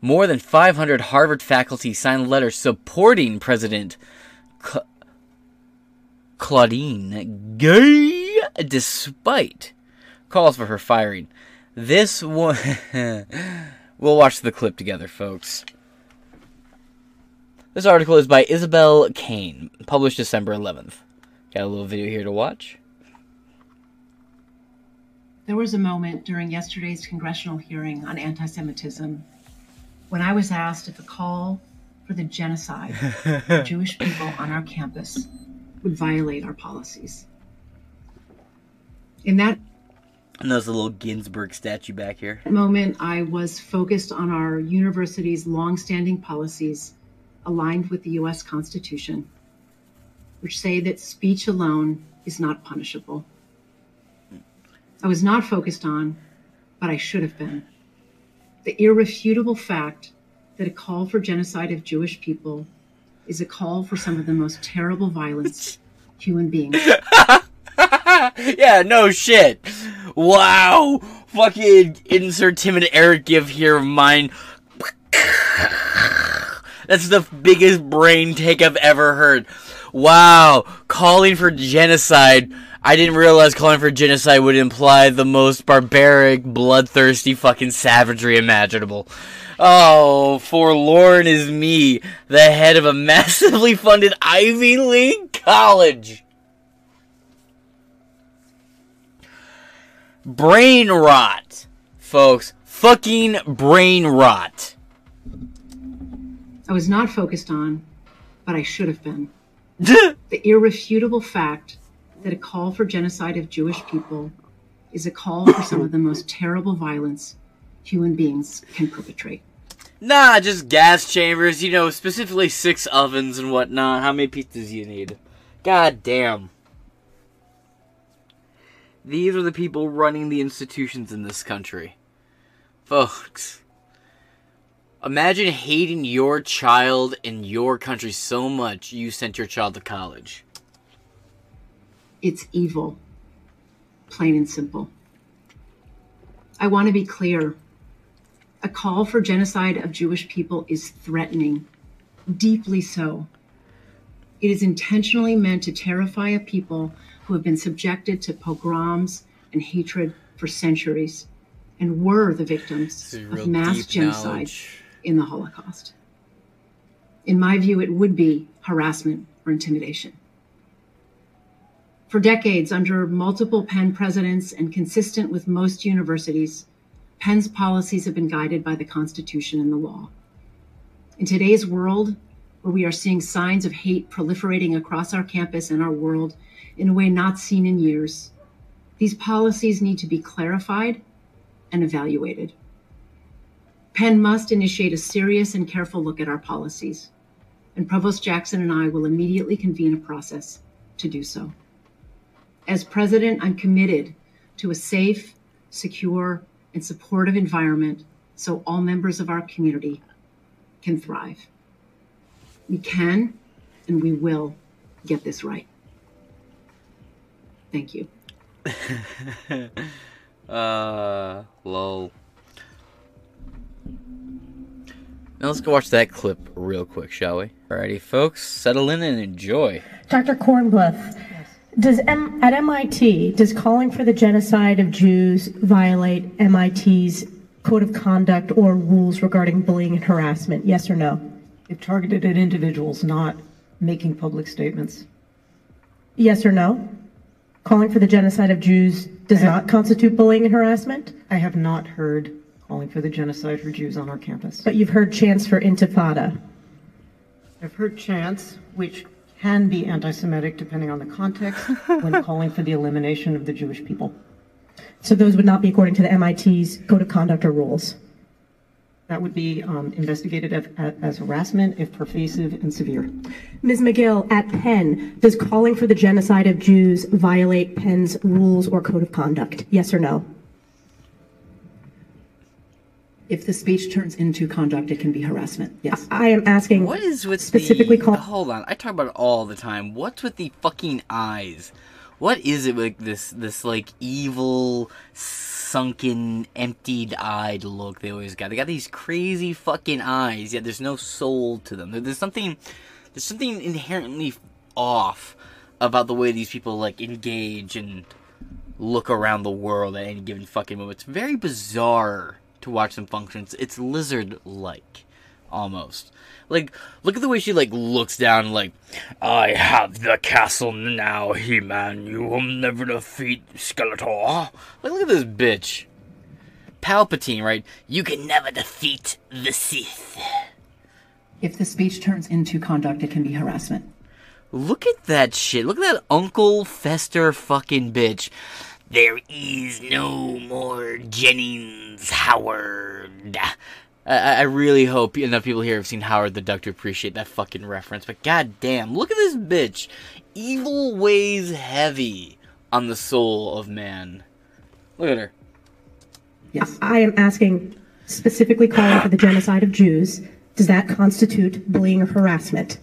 Speaker 13: More than 500 Harvard faculty signed letters supporting President Cl- Claudine Gay, despite calls for her firing. This one. we'll watch the clip together, folks. This article is by Isabel Kane, published December 11th. Got a little video here to watch.
Speaker 22: There was a moment during yesterday's congressional hearing on anti Semitism when I was asked if a call for the genocide of Jewish people on our campus would violate our policies. In that
Speaker 13: and there's a little Ginsburg statue back here.
Speaker 22: Moment, I was focused on our university's longstanding policies aligned with the U.S. Constitution, which say that speech alone is not punishable. I was not focused on, but I should have been. The irrefutable fact that a call for genocide of Jewish people is a call for some of the most terrible violence human beings.
Speaker 13: yeah, no shit. Wow. Fucking insert Tim and Eric give here of mine. That's the biggest brain take I've ever heard. Wow. Calling for genocide I didn't realize calling for genocide would imply the most barbaric, bloodthirsty fucking savagery imaginable. Oh, forlorn is me, the head of a massively funded Ivy League college. Brain rot, folks. Fucking brain rot.
Speaker 22: I was not focused on, but I should have been. the irrefutable fact that a call for genocide of Jewish people is a call for some of the most terrible violence human beings can perpetrate.
Speaker 13: Nah, just gas chambers, you know, specifically six ovens and whatnot. How many pizzas you need? God damn. These are the people running the institutions in this country. Folks, imagine hating your child and your country so much you sent your child to college.
Speaker 22: It's evil. Plain and simple. I want to be clear. A call for genocide of Jewish people is threatening, deeply so. It is intentionally meant to terrify a people who have been subjected to pogroms and hatred for centuries and were the victims of mass genocide knowledge. in the Holocaust. In my view, it would be harassment or intimidation. For decades, under multiple Penn presidents and consistent with most universities, Penn's policies have been guided by the Constitution and the law. In today's world, where we are seeing signs of hate proliferating across our campus and our world in a way not seen in years, these policies need to be clarified and evaluated. Penn must initiate a serious and careful look at our policies, and Provost Jackson and I will immediately convene a process to do so. As president, I'm committed to a safe, secure, and supportive environment so all members of our community can thrive. We can and we will get this right. Thank you.
Speaker 13: uh, lol. Now let's go watch that clip real quick, shall we? Alrighty, folks, settle in and enjoy.
Speaker 21: Dr. Kornbluth, does M- at MIT does calling for the genocide of Jews violate MIT's code of conduct or rules regarding bullying and harassment? Yes or no?
Speaker 23: If targeted at individuals, not making public statements.
Speaker 21: Yes or no? Calling for the genocide of Jews does not constitute bullying and harassment?
Speaker 23: I have not heard calling for the genocide for Jews on our campus.
Speaker 21: But you've heard chants for intifada.
Speaker 23: I've heard chants, which can be anti Semitic depending on the context, when calling for the elimination of the Jewish people.
Speaker 21: So those would not be according to the MIT's code of conduct or rules?
Speaker 23: That would be um, investigated as, as, harassment if pervasive and severe.
Speaker 21: Ms. Magill, at Penn, does calling for the genocide of Jews violate Penn's rules or code of conduct? Yes or no?
Speaker 23: If the speech turns into conduct, it can be harassment. Yes.
Speaker 21: I am asking.
Speaker 13: What is with
Speaker 21: specifically
Speaker 13: the,
Speaker 21: call-
Speaker 13: Hold on, I talk about it all the time. What's with the fucking eyes? What is it with this this like evil, sunken, emptied-eyed look they always got? They got these crazy fucking eyes, yet there's no soul to them. There's something, there's something inherently off about the way these people like engage and look around the world at any given fucking moment. It's very bizarre to watch them function. It's, it's lizard-like, almost. Like, look at the way she like looks down. Like, I have the castle now, He-Man. You will never defeat Skeletor. Like, look at this bitch. Palpatine, right? You can never defeat the Sith.
Speaker 23: If the speech turns into conduct, it can be harassment.
Speaker 13: Look at that shit. Look at that Uncle Fester fucking bitch. There is no more Jennings Howard. I, I really hope enough people here have seen Howard the Duck to appreciate that fucking reference. But goddamn, look at this bitch. Evil weighs heavy on the soul of man. Look at her.
Speaker 21: Yes. I am asking, specifically calling for the genocide of Jews. Does that constitute bullying or harassment?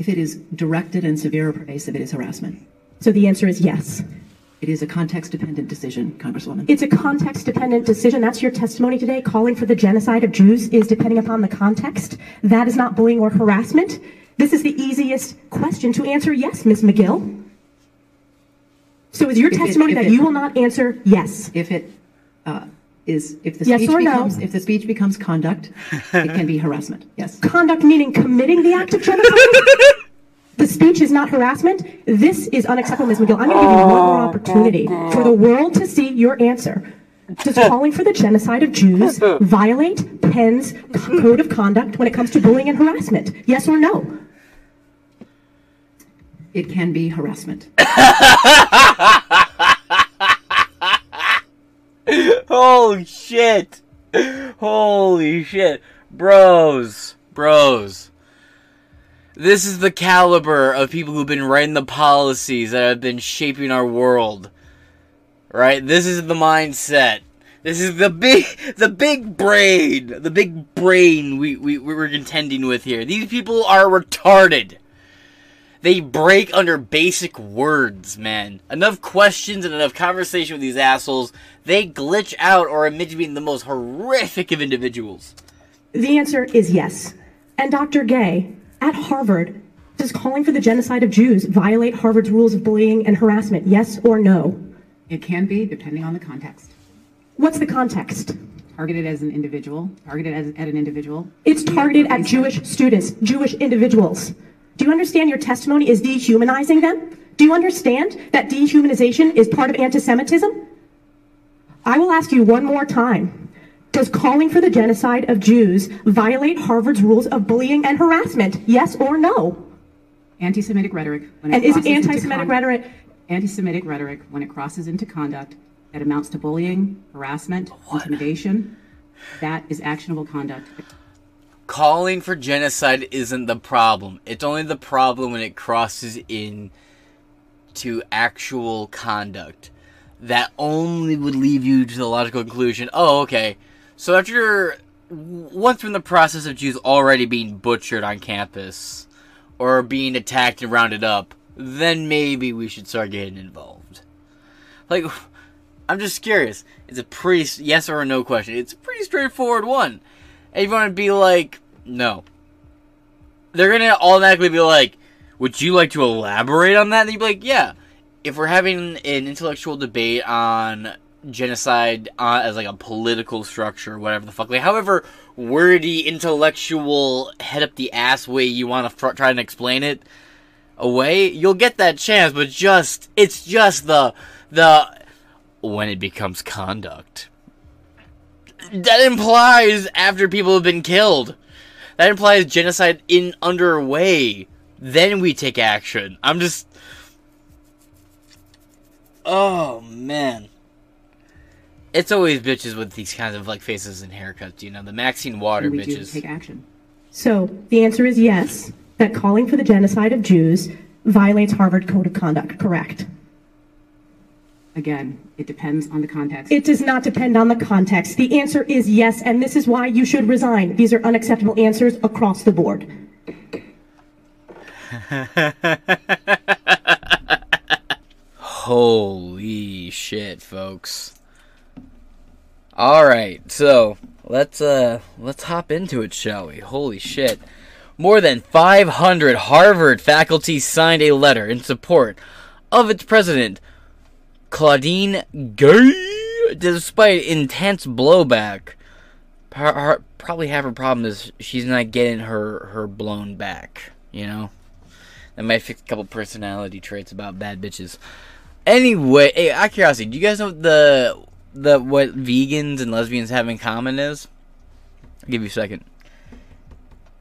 Speaker 23: If it is directed and severe or pervasive, it is harassment.
Speaker 21: So the answer is yes.
Speaker 23: It is a context dependent decision, Congresswoman.
Speaker 21: It's a context dependent decision. That's your testimony today. Calling for the genocide of Jews is depending upon the context. That is not bullying or harassment. This is the easiest question to answer yes, Ms. Magill. So is your if testimony that it, you will not answer yes?
Speaker 23: If it uh, is, if the
Speaker 21: yes
Speaker 23: speech
Speaker 21: or
Speaker 23: becomes,
Speaker 21: no?
Speaker 23: if the speech becomes conduct, it can be harassment. Yes.
Speaker 21: Conduct meaning committing the act of genocide. the The speech is not harassment. This is unacceptable, Ms. Magill. I'm going to give you one more oh, opportunity for the world to see your answer. Does calling for the genocide of Jews violate Penn's code of conduct when it comes to bullying and harassment? Yes or no?
Speaker 22: It can be harassment.
Speaker 13: Holy shit. Holy shit. Bros. Bros. This is the caliber of people who've been writing the policies that have been shaping our world. Right? This is the mindset. This is the big the big brain. The big brain we, we, we were contending with here. These people are retarded. They break under basic words, man. Enough questions and enough conversation with these assholes, they glitch out or admit being the most horrific of individuals.
Speaker 21: The answer is yes. And Dr. Gay, at Harvard, does calling for the genocide of Jews violate Harvard's rules of bullying and harassment? Yes or no?
Speaker 22: It can be, depending on the context.
Speaker 21: What's the context?
Speaker 22: Targeted as an individual, targeted as, at an individual.
Speaker 21: It's targeted at Jewish students, Jewish individuals. Do you understand your testimony is dehumanizing them? Do you understand that dehumanization is part of anti Semitism? I will ask you one more time. Does calling for the genocide of Jews violate Harvard's rules of bullying and harassment? Yes or no?
Speaker 22: Anti Semitic rhetoric.
Speaker 21: When it and is it anti Semitic rhetoric?
Speaker 22: Anti Semitic rhetoric, when it crosses into conduct that amounts to bullying, harassment, what? intimidation, that is actionable conduct
Speaker 13: calling for genocide isn't the problem. It's only the problem when it crosses in to actual conduct. That only would leave you to the logical conclusion, oh, okay. So after once in the process of Jews already being butchered on campus or being attacked and rounded up, then maybe we should start getting involved. Like, I'm just curious. It's a pretty yes or no question. It's a pretty straightforward one. And you want to be like, no. They're to automatically be like, would you like to elaborate on that? And you'd be like, yeah. If we're having an intellectual debate on genocide uh, as like a political structure, whatever the fuck, like however wordy, intellectual, head up the ass way you want to fr- try and explain it away, you'll get that chance. But just it's just the the when it becomes conduct that implies after people have been killed. That implies genocide in underway. Then we take action. I'm just. Oh man. It's always bitches with these kinds of like faces and haircuts, you know, the Maxine Water
Speaker 22: we
Speaker 13: bitches.
Speaker 22: Do take action.
Speaker 21: So the answer is yes. That calling for the genocide of Jews violates Harvard Code of Conduct. Correct.
Speaker 22: Again, it depends on the context.
Speaker 21: It does not depend on the context. The answer is yes, and this is why you should resign. These are unacceptable answers across the board.
Speaker 13: Holy shit, folks. All right, so let's uh let's hop into it, shall we? Holy shit. More than 500 Harvard faculty signed a letter in support of its president, Claudine Gay, despite intense blowback, probably half her problem is she's not getting her her blown back. You know, that might fix a couple personality traits about bad bitches. Anyway, hey, out curiosity, do you guys know the the what vegans and lesbians have in common is? I'll give you a second.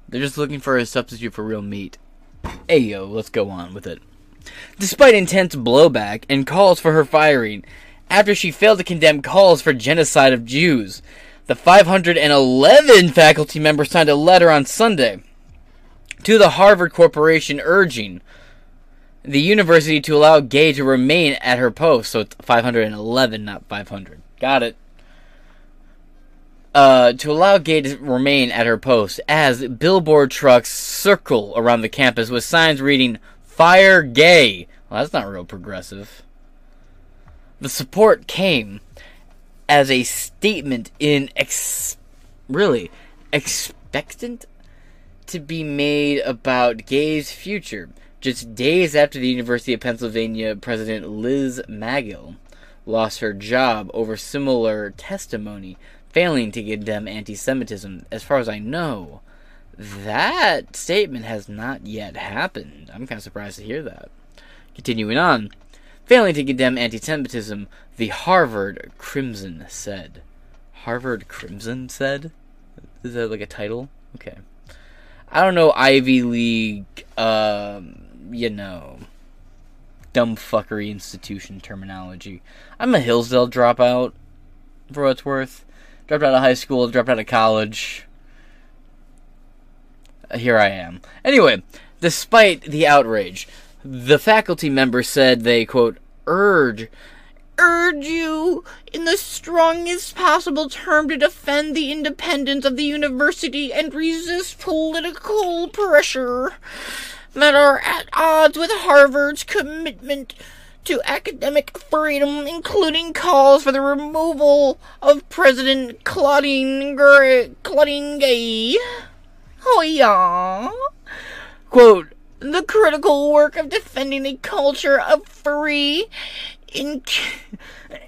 Speaker 13: They're just looking for a substitute for real meat. Hey yo, let's go on with it despite intense blowback and calls for her firing after she failed to condemn calls for genocide of Jews. The 511 faculty members signed a letter on Sunday to the Harvard Corporation urging the university to allow Gay to remain at her post. So it's 511, not 500. Got it. Uh, to allow Gay to remain at her post as billboard trucks circle around the campus with signs reading Fire gay. Well, that's not real progressive. The support came as a statement in ex- really expectant to be made about Gay's future, just days after the University of Pennsylvania president Liz Magill lost her job over similar testimony, failing to condemn anti Semitism. As far as I know, That statement has not yet happened. I'm kind of surprised to hear that. Continuing on. Failing to condemn anti Semitism, the Harvard Crimson said. Harvard Crimson said? Is that like a title? Okay. I don't know Ivy League, um, you know, dumb fuckery institution terminology. I'm a Hillsdale dropout, for what it's worth. Dropped out of high school, dropped out of college. Uh, here I am. Anyway, despite the outrage, the faculty member said they, quote, urge urge you in the strongest possible term to defend the independence of the university and resist political pressure that are at odds with Harvard's commitment to academic freedom, including calls for the removal of President Claudine, Gr- Claudine Gay. Oh, yeah. Quote, the critical work of defending a culture of free in-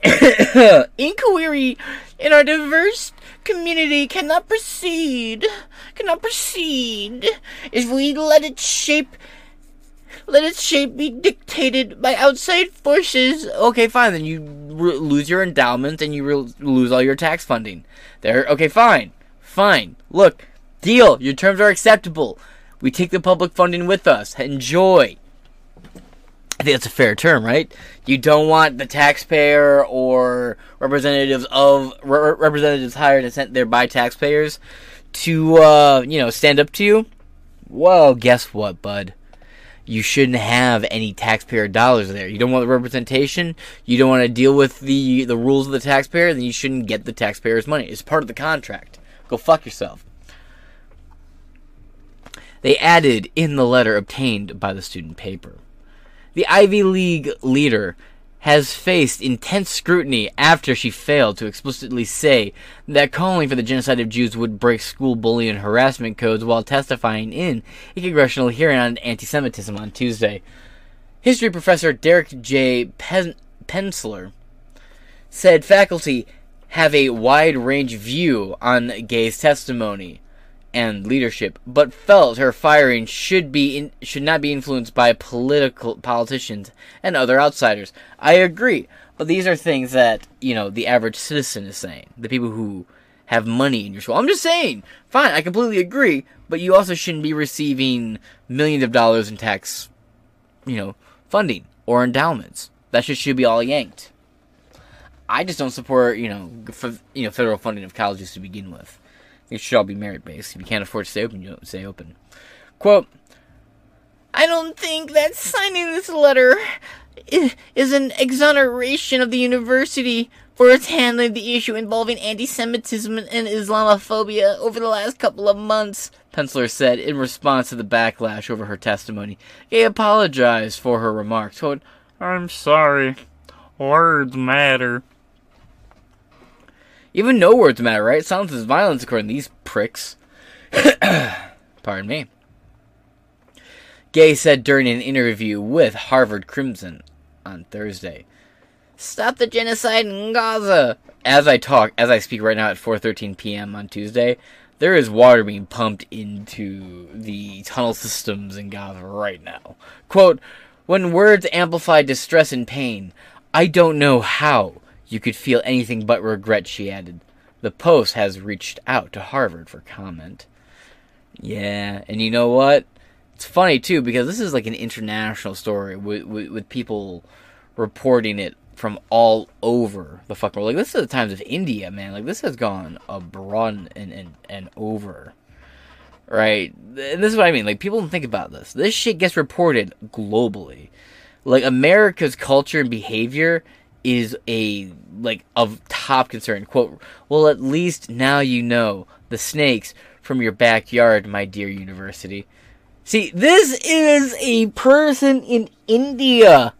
Speaker 13: inquiry in our diverse community cannot proceed, cannot proceed if we let it shape let its shape be dictated by outside forces. Okay, fine. Then you re- lose your endowment and you re- lose all your tax funding. There. Okay, fine. Fine. Look, deal. Your terms are acceptable. We take the public funding with us. Enjoy. I think that's a fair term, right? You don't want the taxpayer or representatives of re- representatives hired and sent there by taxpayers to, uh, you know, stand up to you. Well, guess what, bud? you shouldn't have any taxpayer dollars there. You don't want the representation. You don't want to deal with the the rules of the taxpayer. Then you shouldn't get the taxpayer's money. It's part of the contract. Go fuck yourself. They added in the letter obtained by the student paper. The Ivy League leader has faced intense scrutiny after she failed to explicitly say that calling for the genocide of Jews would break school bullying and harassment codes while testifying in a congressional hearing on anti Semitism on Tuesday. History professor Derek J. Pen- Penslar said faculty have a wide range view on Gay's testimony and leadership, but felt her firing should be in, should not be influenced by political politicians and other outsiders. I agree, but these are things that you know the average citizen is saying. The people who have money in your school. I'm just saying. Fine, I completely agree, but you also shouldn't be receiving millions of dollars in tax, you know, funding or endowments. That shit should be all yanked. I just don't support, you know, you know, federal funding of colleges to begin with. It should all be merit based. If you can't afford to stay open, you don't stay open. Quote I don't think that signing this letter is an exoneration of the university for its handling of the issue involving anti Semitism and Islamophobia over the last couple of months, Penslar said in response to the backlash over her testimony. Gay apologized for her remarks. Quote,
Speaker 16: I'm sorry. Words matter.
Speaker 13: Even no words matter, right? Silence is violence, according to these pricks. Pardon me. Gay said during an interview with Harvard Crimson on Thursday, "Stop the genocide in Gaza." As I talk, as I speak right now at 4:13 p.m. on Tuesday, there is water being pumped into the tunnel systems in Gaza right now. Quote, "When words amplify distress and pain, I don't know how you could feel anything but regret, she added. The Post has reached out to Harvard for comment. Yeah, and you know what? It's funny too because this is like an international story with, with, with people reporting it from all over the fucking world. Like this is the times of India, man. Like this has gone abroad and and, and over. Right? And this is what I mean. Like people don't think about this. This shit gets reported globally. Like America's culture and behavior is a like of top concern. Quote, well at least now you know the snakes from your backyard, my dear university. See, this is a person in India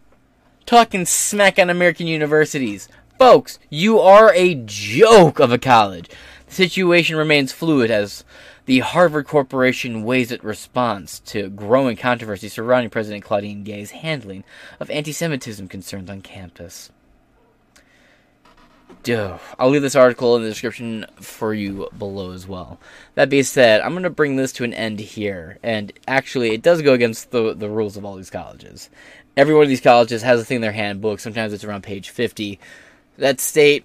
Speaker 13: talking smack on American universities. Folks, you are a joke of a college. The situation remains fluid as the Harvard Corporation weighs its response to growing controversy surrounding President Claudine Gay's handling of anti Semitism concerns on campus. I'll leave this article in the description for you below as well. That being said, I'm going to bring this to an end here. And actually, it does go against the, the rules of all these colleges. Every one of these colleges has a thing in their handbook. Sometimes it's around page 50. That state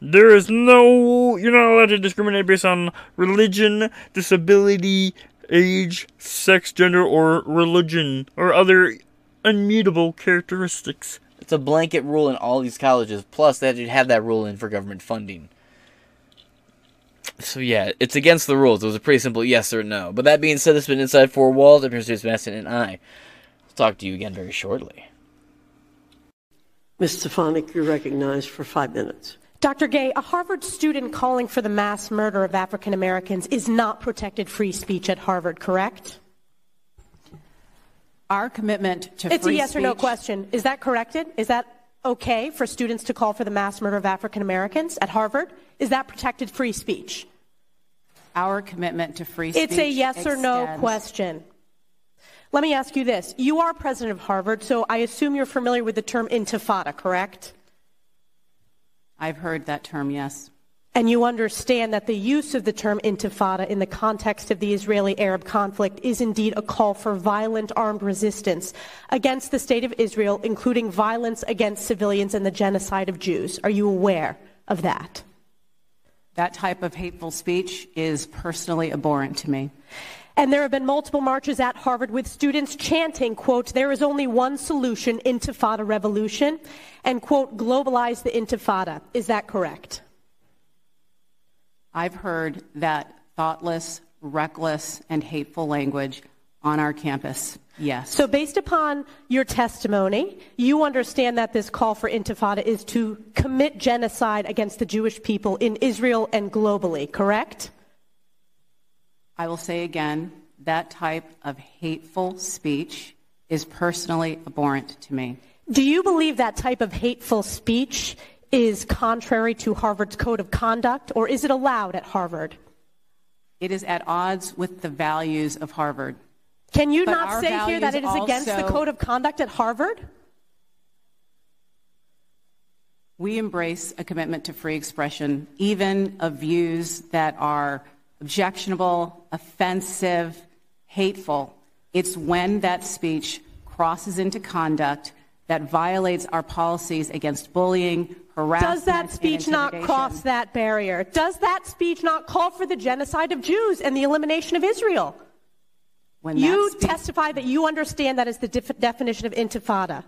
Speaker 16: there is no. You're not allowed to discriminate based on religion, disability, age, sex, gender, or religion, or other immutable characteristics.
Speaker 13: It's a blanket rule in all these colleges. Plus, they have that rule in for government funding. So yeah, it's against the rules. It was a pretty simple yes or no. But that being said, this has been Inside Four Walls. I'm James Madison, and I will talk to you again very shortly.
Speaker 24: Ms. Stefanik, you're recognized for five minutes.
Speaker 21: Dr. Gay, a Harvard student calling for the mass murder of African Americans is not protected free speech at Harvard, correct?
Speaker 25: Our commitment to free.
Speaker 21: it's a yes
Speaker 25: speech,
Speaker 21: or no question. Is that corrected? Is that okay for students to call for the mass murder of African Americans at Harvard? Is that protected free speech?
Speaker 25: Our commitment to free speech.
Speaker 21: It's a yes or no question. Let me ask you this. You are president of Harvard, so I assume you're familiar with the term intifada, correct?
Speaker 25: I've heard that term, yes.
Speaker 21: And you understand that the use of the term intifada in the context of the Israeli Arab conflict is indeed a call for violent armed resistance against the state of Israel, including violence against civilians and the genocide of Jews. Are you aware of that?
Speaker 25: That type of hateful speech is personally abhorrent to me.
Speaker 21: And there have been multiple marches at Harvard with students chanting, quote, there is only one solution, intifada revolution, and, quote, globalize the intifada. Is that correct?
Speaker 25: I've heard that thoughtless, reckless, and hateful language on our campus. Yes.
Speaker 21: So, based upon your testimony, you understand that this call for intifada is to commit genocide against the Jewish people in Israel and globally, correct?
Speaker 25: I will say again that type of hateful speech is personally abhorrent to me.
Speaker 21: Do you believe that type of hateful speech is contrary to Harvard's code of conduct, or is it allowed at Harvard?
Speaker 25: It is at odds with the values of Harvard.
Speaker 21: Can you but not say here that it is against the code of conduct at Harvard?
Speaker 25: We embrace a commitment to free expression, even of views that are objectionable, offensive, hateful. It's when that speech crosses into conduct that violates our policies against bullying, harassment.
Speaker 21: Does that speech not cross that barrier? Does that speech not call for the genocide of Jews and the elimination of Israel?
Speaker 25: When
Speaker 21: you
Speaker 25: speech-
Speaker 21: testify that you understand that is the def- definition of intifada.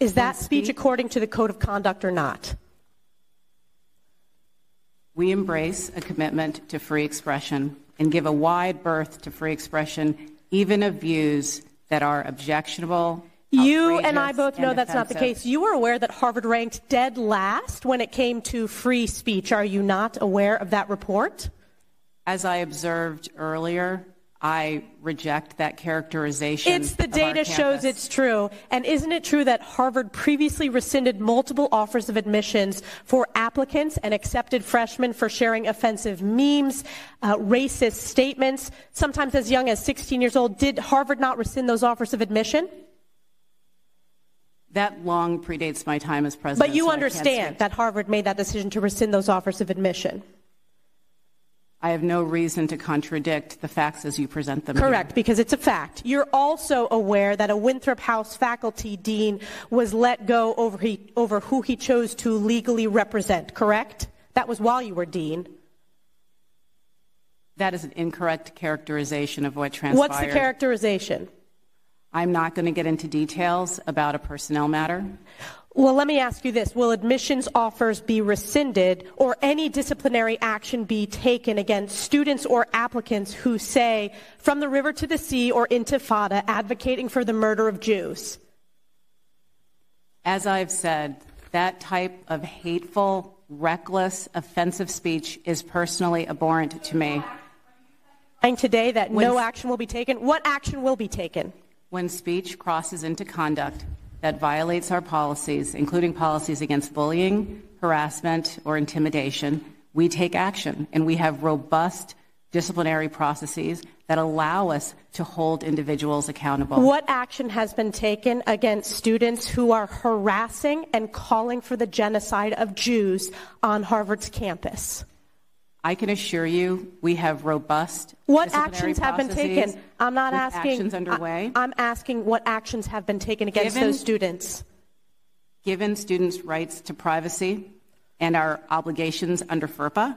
Speaker 21: Is that speech according to the code of conduct or not?
Speaker 25: We embrace a commitment to free expression and give a wide berth to free expression, even of views that are objectionable.
Speaker 21: You and I both know that's not the case. You are aware that Harvard ranked dead last when it came to free speech. Are you not aware of that report?
Speaker 25: As I observed earlier, I reject that characterization.
Speaker 21: It's the data shows it's true. And isn't it true that Harvard previously rescinded multiple offers of admissions for applicants and accepted freshmen for sharing offensive memes, uh, racist statements, sometimes as young as 16 years old? Did Harvard not rescind those offers of admission?
Speaker 25: That long predates my time as president.
Speaker 21: But you
Speaker 25: so
Speaker 21: understand that Harvard made that decision to rescind those offers of admission.
Speaker 25: I have no reason to contradict the facts as you present them. here.
Speaker 21: Correct, because it's a fact. You're also aware that a Winthrop House faculty dean was let go over, he, over who he chose to legally represent, correct? That was while you were dean.
Speaker 25: That is an incorrect characterization of what transpired.
Speaker 21: What's the characterization?
Speaker 25: I'm not going to get into details about a personnel matter.
Speaker 21: Well, let me ask you this. Will admissions offers be rescinded or any disciplinary action be taken against students or applicants who say, from the river to the sea or intifada, advocating for the murder of Jews?
Speaker 25: As I've said, that type of hateful, reckless, offensive speech is personally abhorrent to me.
Speaker 21: And today that
Speaker 25: When-
Speaker 21: no action will be taken. What action will be taken?
Speaker 25: When speech crosses into conduct that violates our policies, including policies against bullying, harassment, or intimidation, we take action. And we have robust disciplinary processes that allow us to hold individuals accountable.
Speaker 21: What action has been taken against students who are harassing and calling for the genocide of Jews on Harvard's campus?
Speaker 25: I can assure you we have robust.
Speaker 21: What actions have been taken? I'm not asking.
Speaker 25: Actions underway.
Speaker 21: I, am asking what actions have been taken against
Speaker 25: Given-
Speaker 21: those students.
Speaker 25: Given students' rights to privacy and our obligations under FERPA,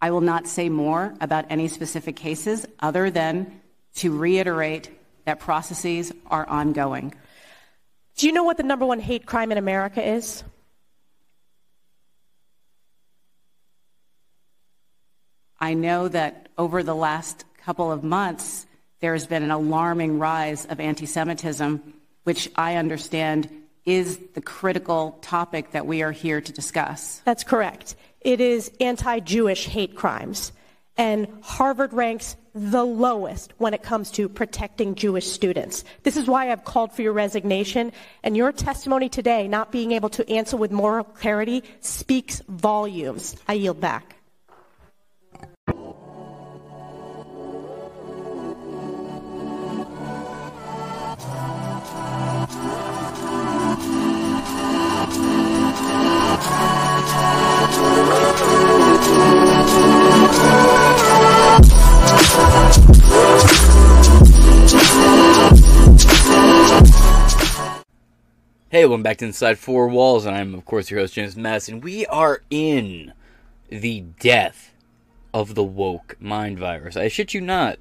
Speaker 25: I will not say more about any specific cases other than to reiterate that processes are ongoing.
Speaker 21: Do you know what the number one hate crime in America is?
Speaker 25: I know that over the last couple of months, there has been an alarming rise of anti Semitism, which I understand is the critical topic that we are here to discuss.
Speaker 21: That's correct. It is anti Jewish hate crimes. And Harvard ranks the lowest when it comes to protecting Jewish students. This is why I've called for your resignation. And your testimony today, not being able to answer with moral clarity, speaks volumes. I yield back.
Speaker 13: Hey, welcome back to Inside Four Walls, and I'm, of course, your host, James Madison. We are in the death of the woke mind virus. I shit you not.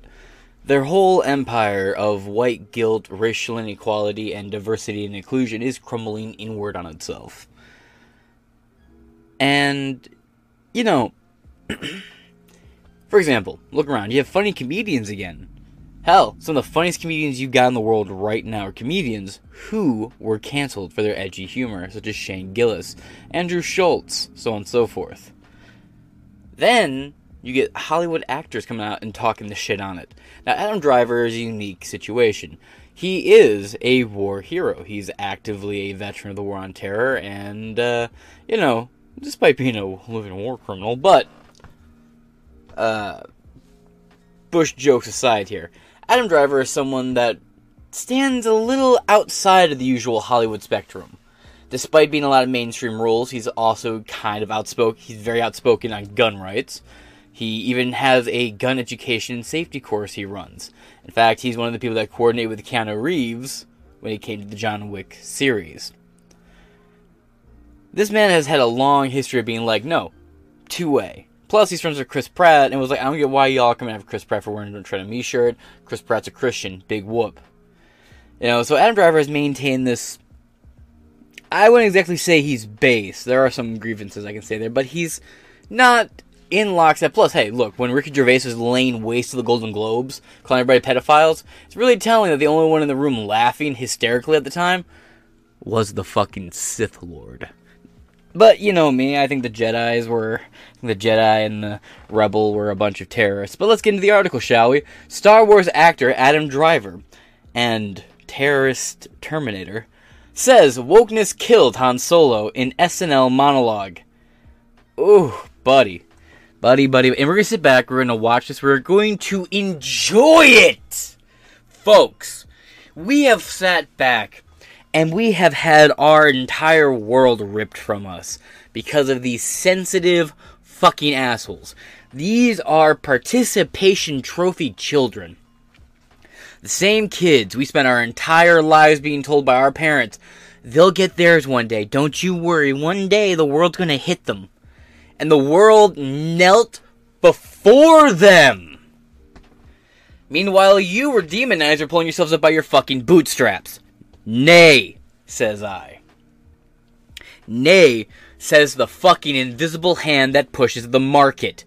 Speaker 13: Their whole empire of white guilt, racial inequality, and diversity and inclusion is crumbling inward on itself. And, you know, for example, look around. You have funny comedians again. Hell, some of the funniest comedians you've got in the world right now are comedians who were canceled for their edgy humor, such as Shane Gillis, Andrew Schultz, so on and so forth. Then you get Hollywood actors coming out and talking the shit on it. Now, Adam Driver is a unique situation. He is a war hero. He's actively a veteran of the War on Terror, and, uh, you know, despite being a living war criminal, but, uh, Bush jokes aside here, Adam Driver is someone that stands a little outside of the usual Hollywood spectrum. Despite being a lot of mainstream roles, he's also kind of outspoken. He's very outspoken on gun rights. He even has a gun education and safety course he runs. In fact, he's one of the people that coordinated with Keanu Reeves when he came to the John Wick series. This man has had a long history of being like, no, two way. Plus, he's friends with Chris Pratt and was like, I don't get why y'all coming after Chris Pratt for wearing a Tread Me shirt. Chris Pratt's a Christian. Big whoop. You know, so Adam Driver has maintained this. I wouldn't exactly say he's base. There are some grievances I can say there, but he's not in lockstep. Plus, hey, look, when Ricky Gervais was laying waste to the Golden Globes, calling everybody pedophiles, it's really telling that the only one in the room laughing hysterically at the time was the fucking Sith Lord. But you know me, I think the Jedi's were the Jedi and the Rebel were a bunch of terrorists. But let's get into the article, shall we? Star Wars actor Adam Driver and terrorist Terminator says wokeness killed Han Solo in SNL monologue. Ooh, buddy. Buddy, buddy. And we're gonna sit back, we're gonna watch this, we're going to enjoy it! Folks, we have sat back and we have had our entire world ripped from us because of these sensitive fucking assholes. These are participation trophy children. The same kids we spent our entire lives being told by our parents, they'll get theirs one day. Don't you worry. One day the world's gonna hit them. And the world knelt before them. Meanwhile, you were demonized for pulling yourselves up by your fucking bootstraps. Nay, says I. Nay, says the fucking invisible hand that pushes the market.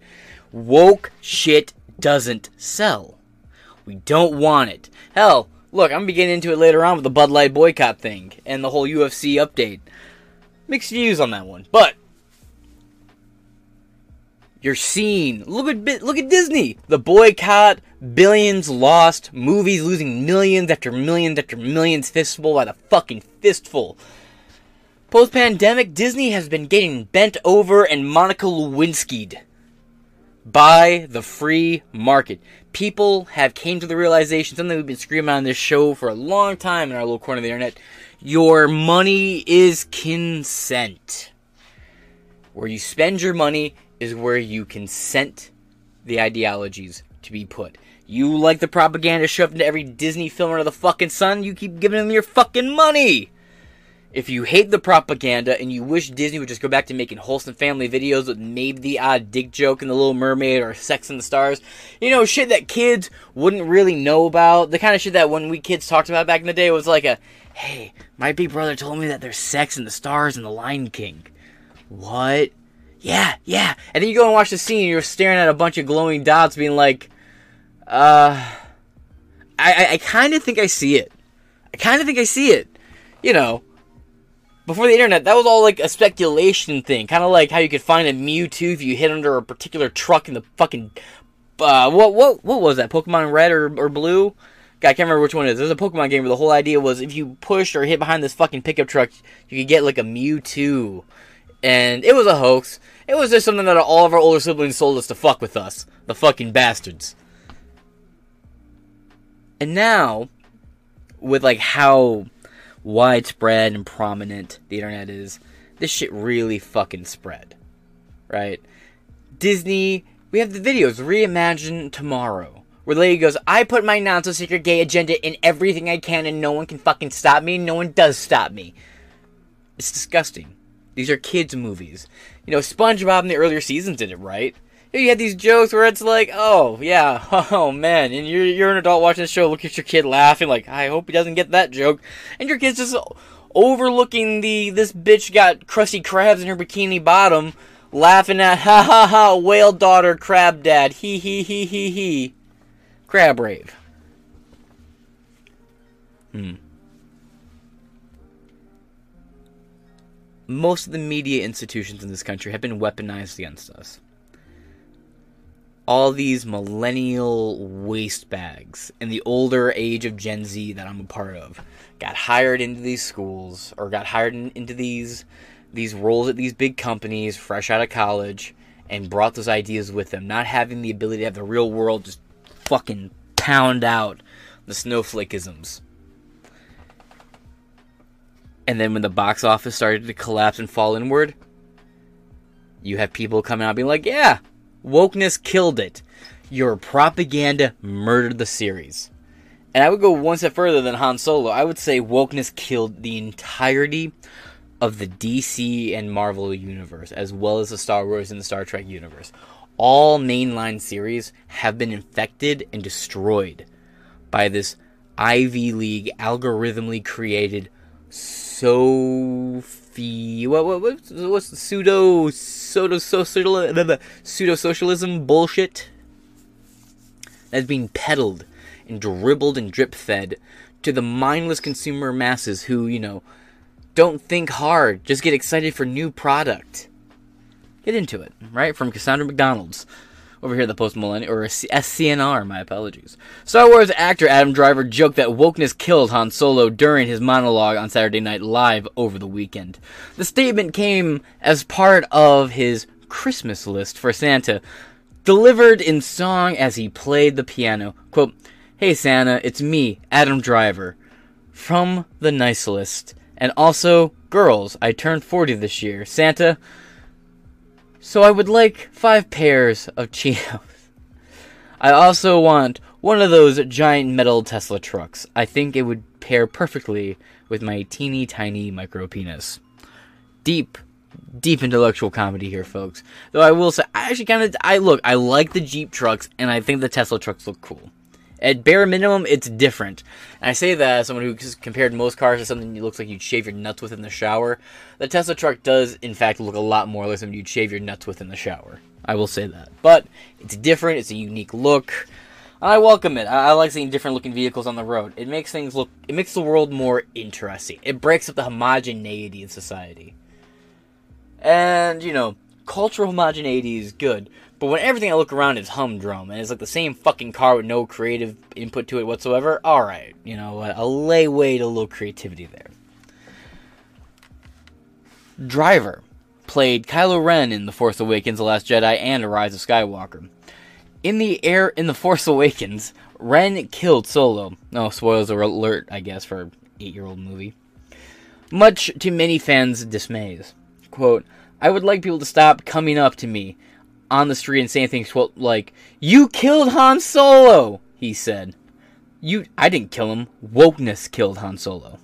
Speaker 13: Woke shit doesn't sell. We don't want it. Hell, look, I'm beginning into it later on with the Bud Light boycott thing and the whole UFC update. Mixed views on that one, but you're seeing look at look at Disney. The boycott, billions lost, movies losing millions after millions after millions, fistful by the fucking fistful. Post pandemic, Disney has been getting bent over and Monica Lewinsky'd. by the free market. People have came to the realization, something we've been screaming on this show for a long time in our little corner of the internet. Your money is consent. Where you spend your money is where you consent the ideologies to be put. You like the propaganda shoved into every Disney film under the fucking sun, you keep giving them your fucking money. If you hate the propaganda and you wish Disney would just go back to making wholesome family videos with maybe the odd dick joke in The Little Mermaid or Sex in the Stars, you know, shit that kids wouldn't really know about, the kind of shit that when we kids talked about back in the day was like a, hey, my big brother told me that there's sex in the stars and The Lion King. What? Yeah, yeah. And then you go and watch the scene and you're staring at a bunch of glowing dots being like, uh, I, I, I kind of think I see it. I kind of think I see it. You know, before the internet, that was all like a speculation thing. Kind of like how you could find a Mewtwo if you hit under a particular truck in the fucking. Uh, what what what was that? Pokemon Red or, or Blue? God, I can't remember which one it is. There's a Pokemon game where the whole idea was if you pushed or hit behind this fucking pickup truck, you could get like a Mewtwo. And it was a hoax. It was just something that all of our older siblings sold us to fuck with us. The fucking bastards. And now, with like how widespread and prominent the internet is, this shit really fucking spread. Right? Disney, we have the videos, Reimagine Tomorrow. Where lady goes, I put my non so secret gay agenda in everything I can and no one can fucking stop me, no one does stop me. It's disgusting. These are kids' movies. You know, SpongeBob in the earlier seasons did it right. You had these jokes where it's like, oh yeah, oh man, and you're you're an adult watching the show, look at your kid laughing, like I hope he doesn't get that joke, and your kid's just overlooking the this bitch got crusty crabs in her bikini bottom, laughing at ha ha ha whale daughter crab dad he he he he he, crab rave. Hmm. Most of the media institutions in this country have been weaponized against us all these millennial waste bags in the older age of Gen Z that I'm a part of got hired into these schools or got hired in, into these these roles at these big companies fresh out of college and brought those ideas with them, not having the ability to have the real world just fucking pound out the snowflakeisms. And then when the box office started to collapse and fall inward, you have people coming out being like, yeah, Wokeness killed it. Your propaganda murdered the series. And I would go one step further than Han Solo. I would say wokeness killed the entirety of the DC and Marvel universe, as well as the Star Wars and the Star Trek universe. All mainline series have been infected and destroyed by this Ivy League algorithmically created so what, what what's, what's the pseudo pseudo social pseudo socialism bullshit that's being peddled and dribbled and drip fed to the mindless consumer masses who you know don't think hard, just get excited for new product. Get into it, right? From Cassandra MacDonald's over here, the post millennial or SCNR. My apologies. Star Wars actor Adam Driver joked that wokeness killed Han Solo during his monologue on Saturday Night Live over the weekend. The statement came as part of his Christmas list for Santa, delivered in song as he played the piano. Quote, "Hey Santa, it's me, Adam Driver, from the Nice List, and also girls. I turned 40 this year. Santa." So I would like five pairs of Cheetos. I also want one of those giant metal Tesla trucks. I think it would pair perfectly with my teeny tiny micro penis. Deep, deep intellectual comedy here, folks. Though I will say, I actually kind of, I look, I like the Jeep trucks, and I think the Tesla trucks look cool. At bare minimum, it's different. And I say that as someone who compared most cars to something that looks like you'd shave your nuts with in the shower. The Tesla truck does, in fact, look a lot more like something you'd shave your nuts with in the shower. I will say that. But it's different, it's a unique look. I welcome it. I, like seeing different looking vehicles on the road. It makes things look, it makes the world more interesting. It breaks up the homogeneity in society. And, you know, cultural homogeneity is good, but when everything I look around is humdrum and it's like the same fucking car with no creative input to it whatsoever, alright, you know what? I'll lay way to a little creativity there. Driver played Kylo Ren in The Force Awakens, The Last Jedi, and The Rise of Skywalker. In the air in The Force Awakens, Ren killed Solo. No, spoilers alert, I guess, for eight-year-old movie. Much to many fans' dismays. Quote, I would like people to stop coming up to me on the street and saying things like, You killed Han Solo, he said. You I didn't kill him. Wokeness killed Han Solo.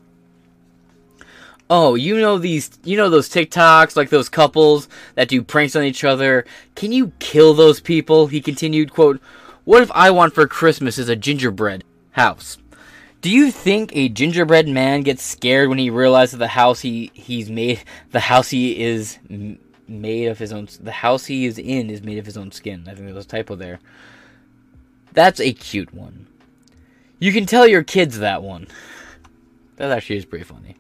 Speaker 13: Oh, you know these you know those TikToks like those couples that do pranks on each other. Can you kill those people? He continued, quote, What if I want for Christmas is a gingerbread house? Do you think a gingerbread man gets scared when he realizes the house he he's made the house he is made of his own the house he is in is made of his own skin. I think there was a typo there. That's a cute one. You can tell your kids that one. That actually is pretty funny.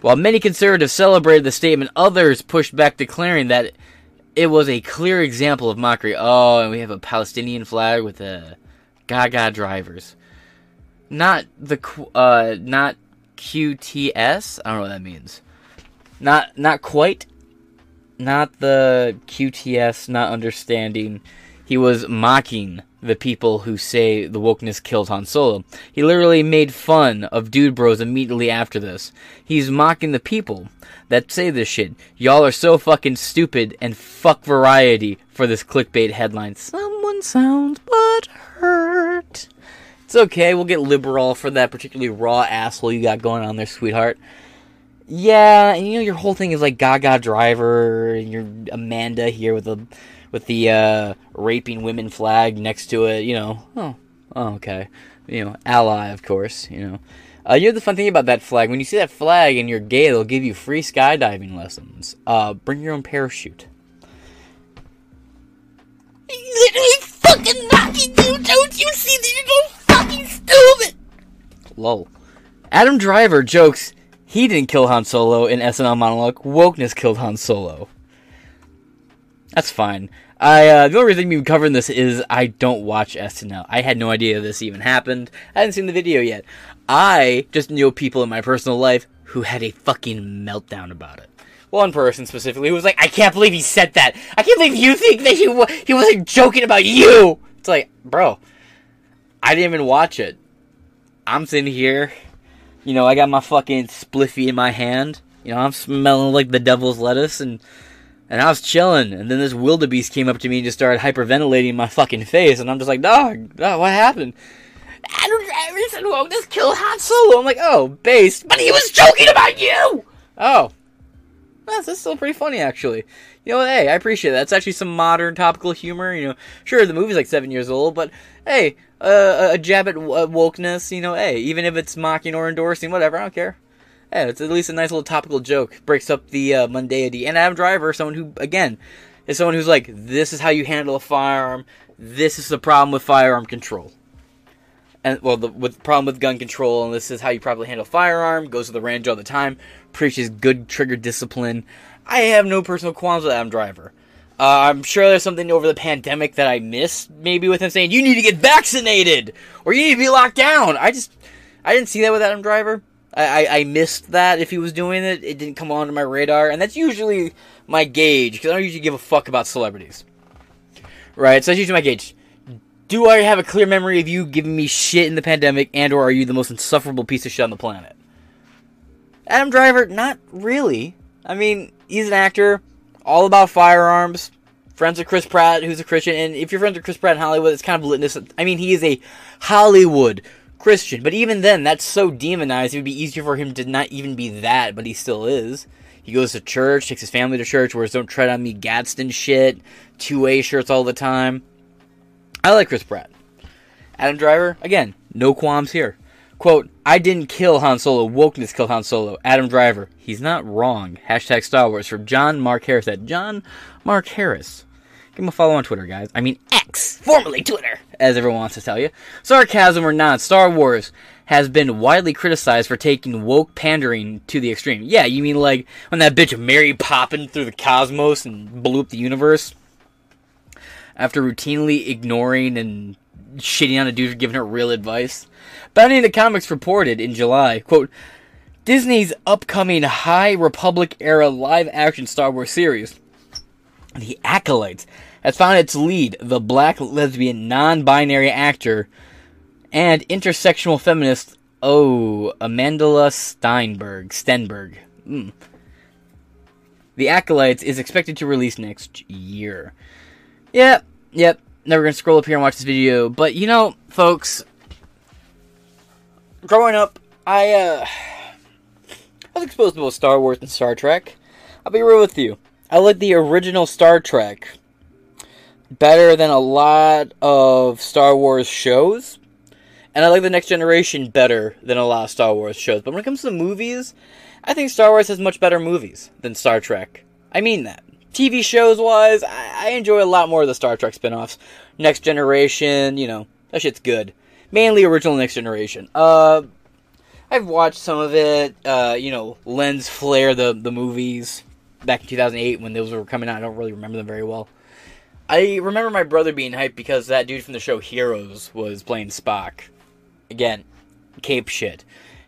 Speaker 13: While many conservatives celebrated the statement, others pushed back, declaring that it was a clear example of mockery. Oh, and we have a Palestinian flag with a Gaga drivers. Not the uh, not QTS. I don't know what that means. Not not quite. Not the QTS. Not understanding. He was mocking the people who say the wokeness killed Han Solo. He literally made fun of Dude Bros immediately after this. He's mocking the people that say this shit. Y'all are so fucking stupid and fuck variety for this clickbait headline. Someone sounds but hurt. It's okay, we'll get liberal for that particularly raw asshole you got going on there, sweetheart. Yeah, and you know your whole thing is like Gaga Driver, and you're Amanda here with the with the uh, raping women flag next to it. You know, oh, oh, okay, you know, ally, of course. You know, uh, you know the fun thing about that flag when you see that flag and you're gay, they'll give you free skydiving lessons. Uh, bring your own parachute.
Speaker 26: literally fucking knocking you. Don't you see that you're so fucking stupid?
Speaker 13: Lol. Adam Driver jokes he didn't kill Han Solo in SNL monologue. Wokeness killed Han Solo. That's fine. I uh, the only reason I'm covering this is I don't watch SNL. I had no idea this even happened. I hadn't seen the video yet. I just knew people in my personal life who had a fucking meltdown about it. One person specifically who was like, "I can't believe he said that. I can't believe you think that he he wasn't joking about you." It's like, bro, I didn't even watch it. I'm sitting here, you know, I got my fucking spliffy in my hand. You know, I'm smelling like the devil's lettuce and and I was chilling, and then this wildebeest came up to me and just started hyperventilating my fucking face, and I'm just like, dog, what happened?
Speaker 26: Adam said, "Won't this kill Han Solo?"
Speaker 13: I'm like, oh, based,
Speaker 26: but he was joking about you.
Speaker 13: Oh, that's, that's still pretty funny, actually. You know, hey, I appreciate that. That's actually some modern topical humor. You know, sure, the movie's like seven years old, but hey, uh, a jab at wokeness. You know, hey, even if it's mocking or endorsing, whatever, I don't care yeah, it's at least a nice little topical joke. Breaks up the uh, mundanity. And Adam Driver, someone who, again, is someone who's like, this is how you handle a firearm. This is the problem with firearm control. And well, the with problem with gun control, and this is how you properly handle firearm. Goes to the range all the time. Preaches good trigger discipline. I have no personal qualms with Adam Driver. Uh, I'm sure there's something over the pandemic that I missed, maybe with him saying you need to get vaccinated or you need to be locked down. I just I didn't see that with Adam Driver. I, I, missed that if he was doing it. It didn't come onto my radar, and that's usually my gauge because I don't usually give a fuck about celebrities. Right, so that's usually my gauge. Do I have a clear memory of you giving me shit in the pandemic, and or are you the most insufferable piece of shit on the planet? Adam Driver, not really. I mean, he's an actor, all about firearms, friends with Chris Pratt, who's a Christian, and if you're friends with Chris Pratt in Hollywood, it's kind of litness. I mean, he is a Hollywood Christian. But even then, that's so demonized, it would be easier for him to not even be that, but he still is. He goes to church, takes his family to church, wears Don't Tread on Me Gadsden shit, 2A shirts all the time. I like Chris Pratt. Adam Driver, again, no qualms here. Quote, I didn't kill Han Solo, wokeness killed Han Solo. Adam Driver, he's not wrong. Hashtag Star Wars from John Mark Harris at John Mark Harris. Give him a follow on Twitter, guys. I mean, X, formerly Twitter, as everyone wants to tell you. Sarcasm or not, Star Wars has been widely criticized for taking woke pandering to the extreme. Yeah, you mean like when that bitch Mary popping through the cosmos and blew up the universe? After routinely ignoring and shitting on a dude for giving her real advice? The Comics reported in July, quote, Disney's upcoming High Republic era live action Star Wars series, The Acolytes, has found its lead, the black lesbian non binary actor and intersectional feminist, oh, Amandla Steinberg. Stenberg. Mm. The Acolytes is expected to release next year. Yep, yep. Never gonna scroll up here and watch this video, but you know, folks, growing up, I uh, I was exposed to both Star Wars and Star Trek. I'll be real with you. I like the original Star Trek better than a lot of Star Wars shows. And I like the next generation better than a lot of Star Wars shows. But when it comes to movies, I think Star Wars has much better movies than Star Trek. I mean that. TV shows wise, I, I enjoy a lot more of the Star Trek spin offs. Next Generation, you know, that shit's good. Mainly original Next Generation. Uh, I've watched some of it. Uh, you know, Lens Flare, the the movies back in 2008 when those were coming out. I don't really remember them very well. I remember my brother being hyped because that dude from the show Heroes was playing Spock. Again, cape shit.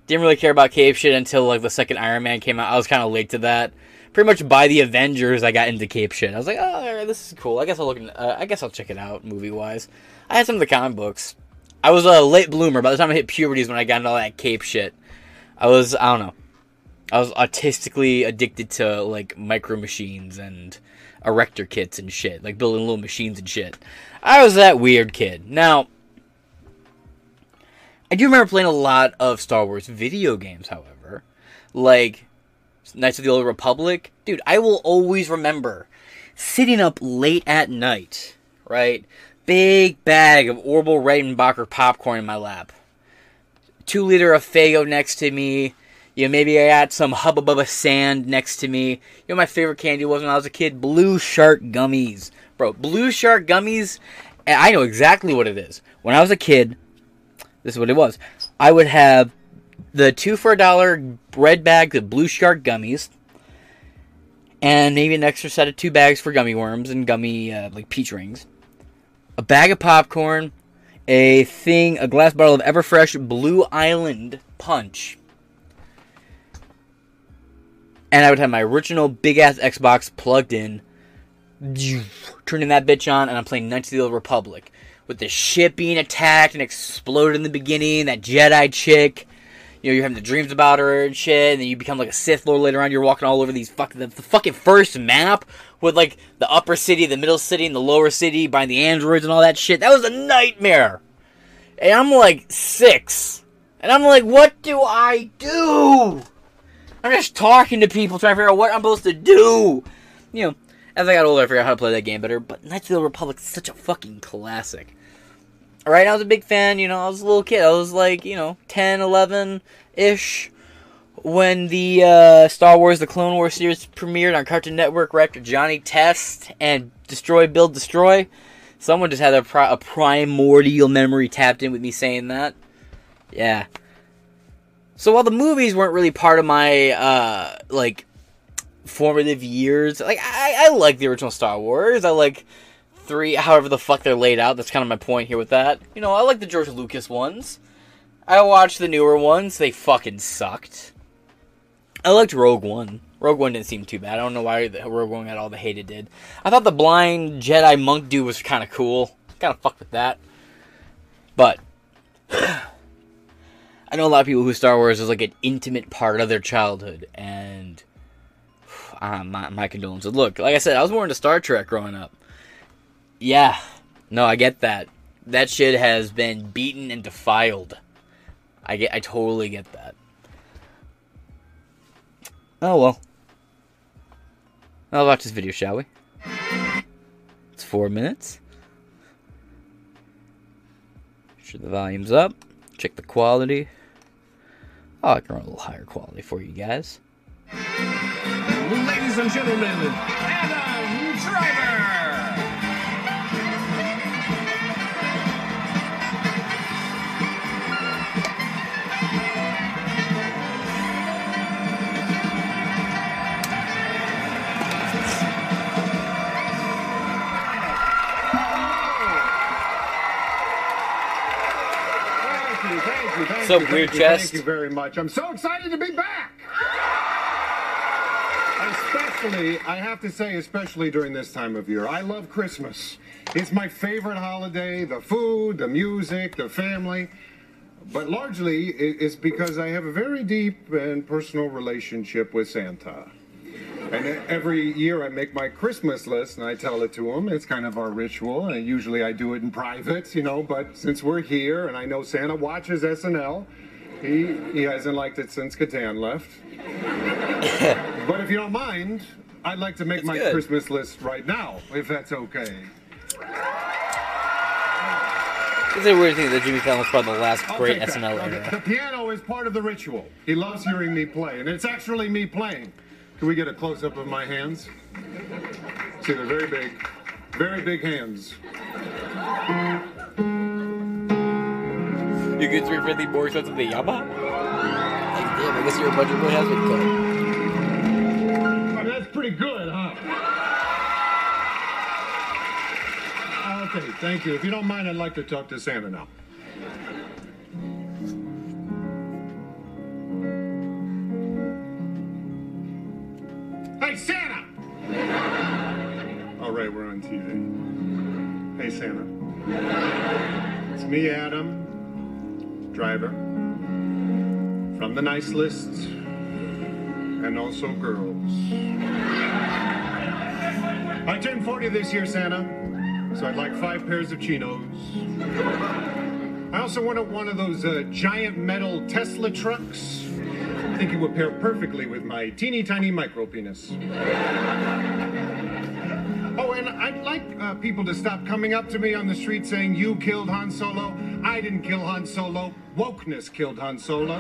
Speaker 13: Didn't really care about cape shit until like the second Iron Man came out. I was kind of late to that. Pretty much by the Avengers, I got into cape shit. I was like, oh, this is cool. I guess I'll look. In, uh, I guess I'll check it out movie wise. I had some of the comic books. I was a late bloomer. By the time I hit puberty is when I got into all that cape shit. I was I don't know. I was autistically addicted to like micro machines and erector kits and shit, like building little machines and shit. I was that weird kid. Now, I do remember playing a lot of Star Wars video games, however. Like Knights of the Old Republic. Dude, I will always remember sitting up late at night, right? Big bag of Orville Redenbacher popcorn in my lap. Two liter of Faygo next to me. You know, maybe I had some Hubba Bubba sand next to me. You know, my favorite candy was when I was a kid? Blue Shark gummies. Bro, Blue Shark gummies, I know exactly what it is. When I was a kid, this is what it was. I would have the two for a dollar bread bags of Blue Shark gummies, and maybe an extra set of two bags for gummy worms and gummy uh, like peach rings, a bag of popcorn, a thing, a glass bottle of Everfresh Blue Island punch, and I would have my original big ass Xbox plugged in, turning that bitch on, and I'm playing Knights of the Old Republic with the ship being attacked and exploded in the beginning. That Jedi chick, you know, you're having the dreams about her and shit, and then you become like a Sith Lord later on. You're walking all over these fucking the, the fucking first map with like the upper city, the middle city, and the lower city by the androids and all that shit. That was a nightmare. And I'm like six, and I'm like, what do I do? I'm just talking to people, trying to figure out what I'm supposed to do. You know, as I got older, I figured out how to play that game better. But Knights of the Republic is such a fucking classic. Alright, I was a big fan, you know, I was a little kid. I was like, you know, 10, 11 ish when the uh, Star Wars The Clone Wars series premiered on Cartoon Network right after Johnny Test and Destroy, Build, Destroy. Someone just had a, pri- a primordial memory tapped in with me saying that. Yeah. So while the movies weren't really part of my uh like formative years, like I, I like the original Star Wars. I like three, however the fuck they're laid out. That's kind of my point here with that. You know, I like the George Lucas ones. I watched the newer ones. They fucking sucked. I liked Rogue One. Rogue One didn't seem too bad. I don't know why Rogue One got all the hate it did. I thought the blind Jedi monk dude was kind of cool. Kind of fucked with that. But I know a lot of people who Star Wars is like an intimate part of their childhood, and uh, my, my condolences. Look, like I said, I was more into Star Trek growing up. Yeah, no, I get that. That shit has been beaten and defiled. I get, I totally get that. Oh well. I'll watch this video, shall we? It's four minutes. Make sure the volume's up. Check the quality. Oh, I can run a little higher quality for you guys.
Speaker 12: Ladies and gentlemen, Adam Driver!
Speaker 27: Thank you, thank
Speaker 13: weird
Speaker 27: you,
Speaker 13: chest.
Speaker 27: Thank you very much. I'm so excited to be back. Especially, I have to say, especially during this time of year. I love Christmas. It's my favorite holiday. The food, the music, the family. But largely, it's because I have a very deep and personal relationship with Santa. And every year I make my Christmas list and I tell it to him. It's kind of our ritual. And usually I do it in private, you know, but since we're here and I know Santa watches SNL, he, he hasn't liked it since Catan left. but if you don't mind, I'd like to make my
Speaker 13: good.
Speaker 27: Christmas list right now, if that's okay.
Speaker 13: It's a weird thing that Jimmy Fallon was probably the last great. SNL era.
Speaker 27: The piano is part of the ritual. He loves hearing me play, and it's actually me playing. Can we get a close up of my hands? See, they're very big, very big hands.
Speaker 13: You get 350 more expensive than Yamaha? Like, damn, I guess your budget really has been cut.
Speaker 27: Oh, that's pretty good, huh? Okay, thank you. If you don't mind, I'd like to talk to Santa now. Hey, Santa! All right, we're on TV. Hey, Santa. It's me, Adam, driver, from the nice list, and also girls. I turned 40 this year, Santa, so I'd like five pairs of chinos. I also wanted one of those uh, giant metal Tesla trucks. I think it would pair perfectly with my teeny tiny micro penis. Oh, and I'd like uh, people to stop coming up to me on the street saying, You killed Han Solo. I didn't kill Han Solo. Wokeness killed Han Solo.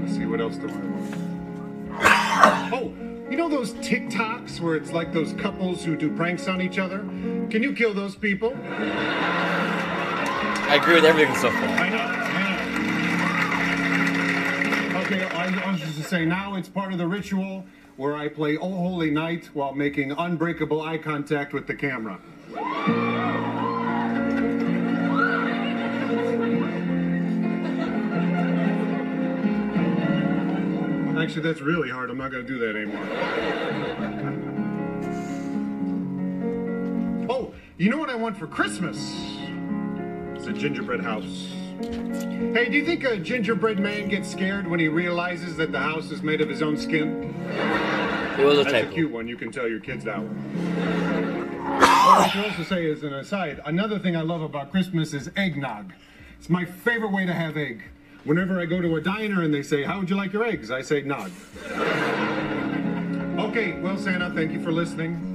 Speaker 27: Let's see, what else do I want? Oh, you know those TikToks where it's like those couples who do pranks on each other? Can you kill those people?
Speaker 13: I agree with everything so far.
Speaker 27: I know. I. Was just to say now it's part of the ritual where I play Oh Holy Night while making unbreakable eye contact with the camera. Actually, that's really hard. I'm not going to do that anymore. Oh, you know what I want for Christmas? It's a gingerbread house. Hey, do you think a gingerbread man gets scared when he realizes that the house is made of his own skin?
Speaker 13: It was a
Speaker 27: That's
Speaker 13: typo.
Speaker 27: a cute one. You can tell your kids that one. I should also say, as an aside, another thing I love about Christmas is eggnog. It's my favorite way to have egg. Whenever I go to a diner and they say, How would you like your eggs? I say, Nog. Okay, well, Santa, thank you for listening.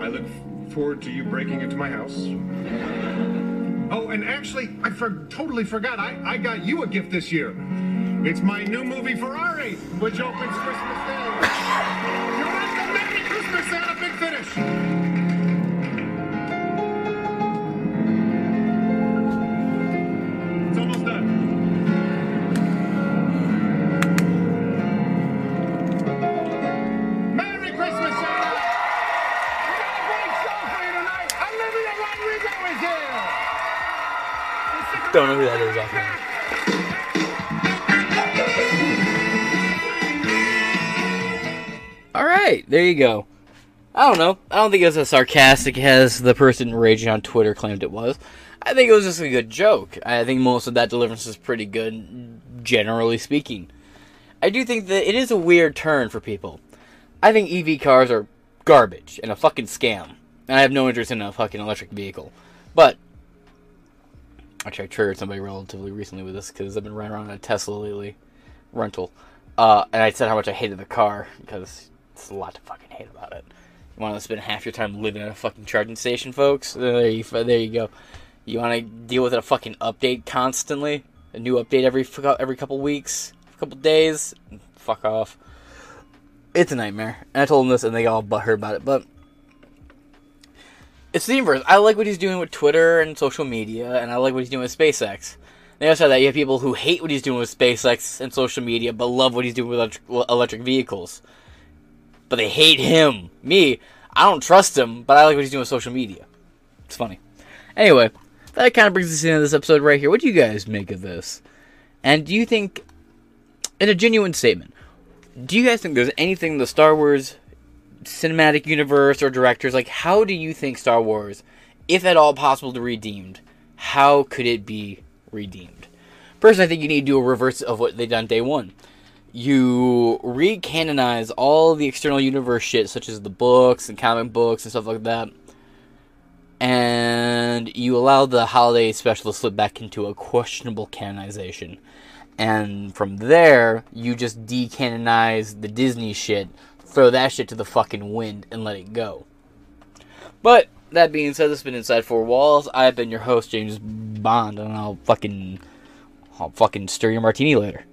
Speaker 27: I look forward to you breaking into my house. Oh, and actually, I for- totally forgot. I-, I got you a gift this year. It's my new movie Ferrari, which opens Christmas Day.
Speaker 13: Don't know who that is offhand. All right, there you go. I don't know. I don't think it was as sarcastic as the person raging on Twitter claimed it was. I think it was just a good joke. I think most of that deliverance is pretty good, generally speaking. I do think that it is a weird turn for people. I think EV cars are garbage and a fucking scam. I have no interest in a fucking electric vehicle. But Actually, I triggered somebody relatively recently with this because I've been running around in a Tesla lately, rental, uh, and I said how much I hated the car because it's a lot to fucking hate about it. You want to spend half your time living at a fucking charging station, folks? There you, there you go. You want to deal with a fucking update constantly, a new update every every couple weeks, couple days. Fuck off. It's a nightmare. And I told them this, and they all butthurt about it, but it's the inverse. I like what he's doing with Twitter and social media, and I like what he's doing with SpaceX. They also of that, you have people who hate what he's doing with SpaceX and social media, but love what he's doing with electric, vehicles. But they hate him. Me, I don't trust him, but I like what he's doing with social media. It's funny. Anyway, that kind of brings us into this episode right here. What do you guys make of this? And do you think, in a genuine statement, do you guys think there's anything in the Star Wars cinematic universe or directors like how do you think Star Wars, if at all possible to redeemed, how could it be redeemed? Personally, I think you need to do a reverse of what they done day one. You recanonize all the external universe shit, such as the books and comic books and stuff like that, and you allow the holiday special to slip back into a questionable canonization. And from there, you just decanonize the Disney shit, throw that shit to the fucking wind, and let it go. But that being said, this has been Inside Four Walls. I've been your host, James Bond, and I'll fucking, I'll fucking stir your martini later.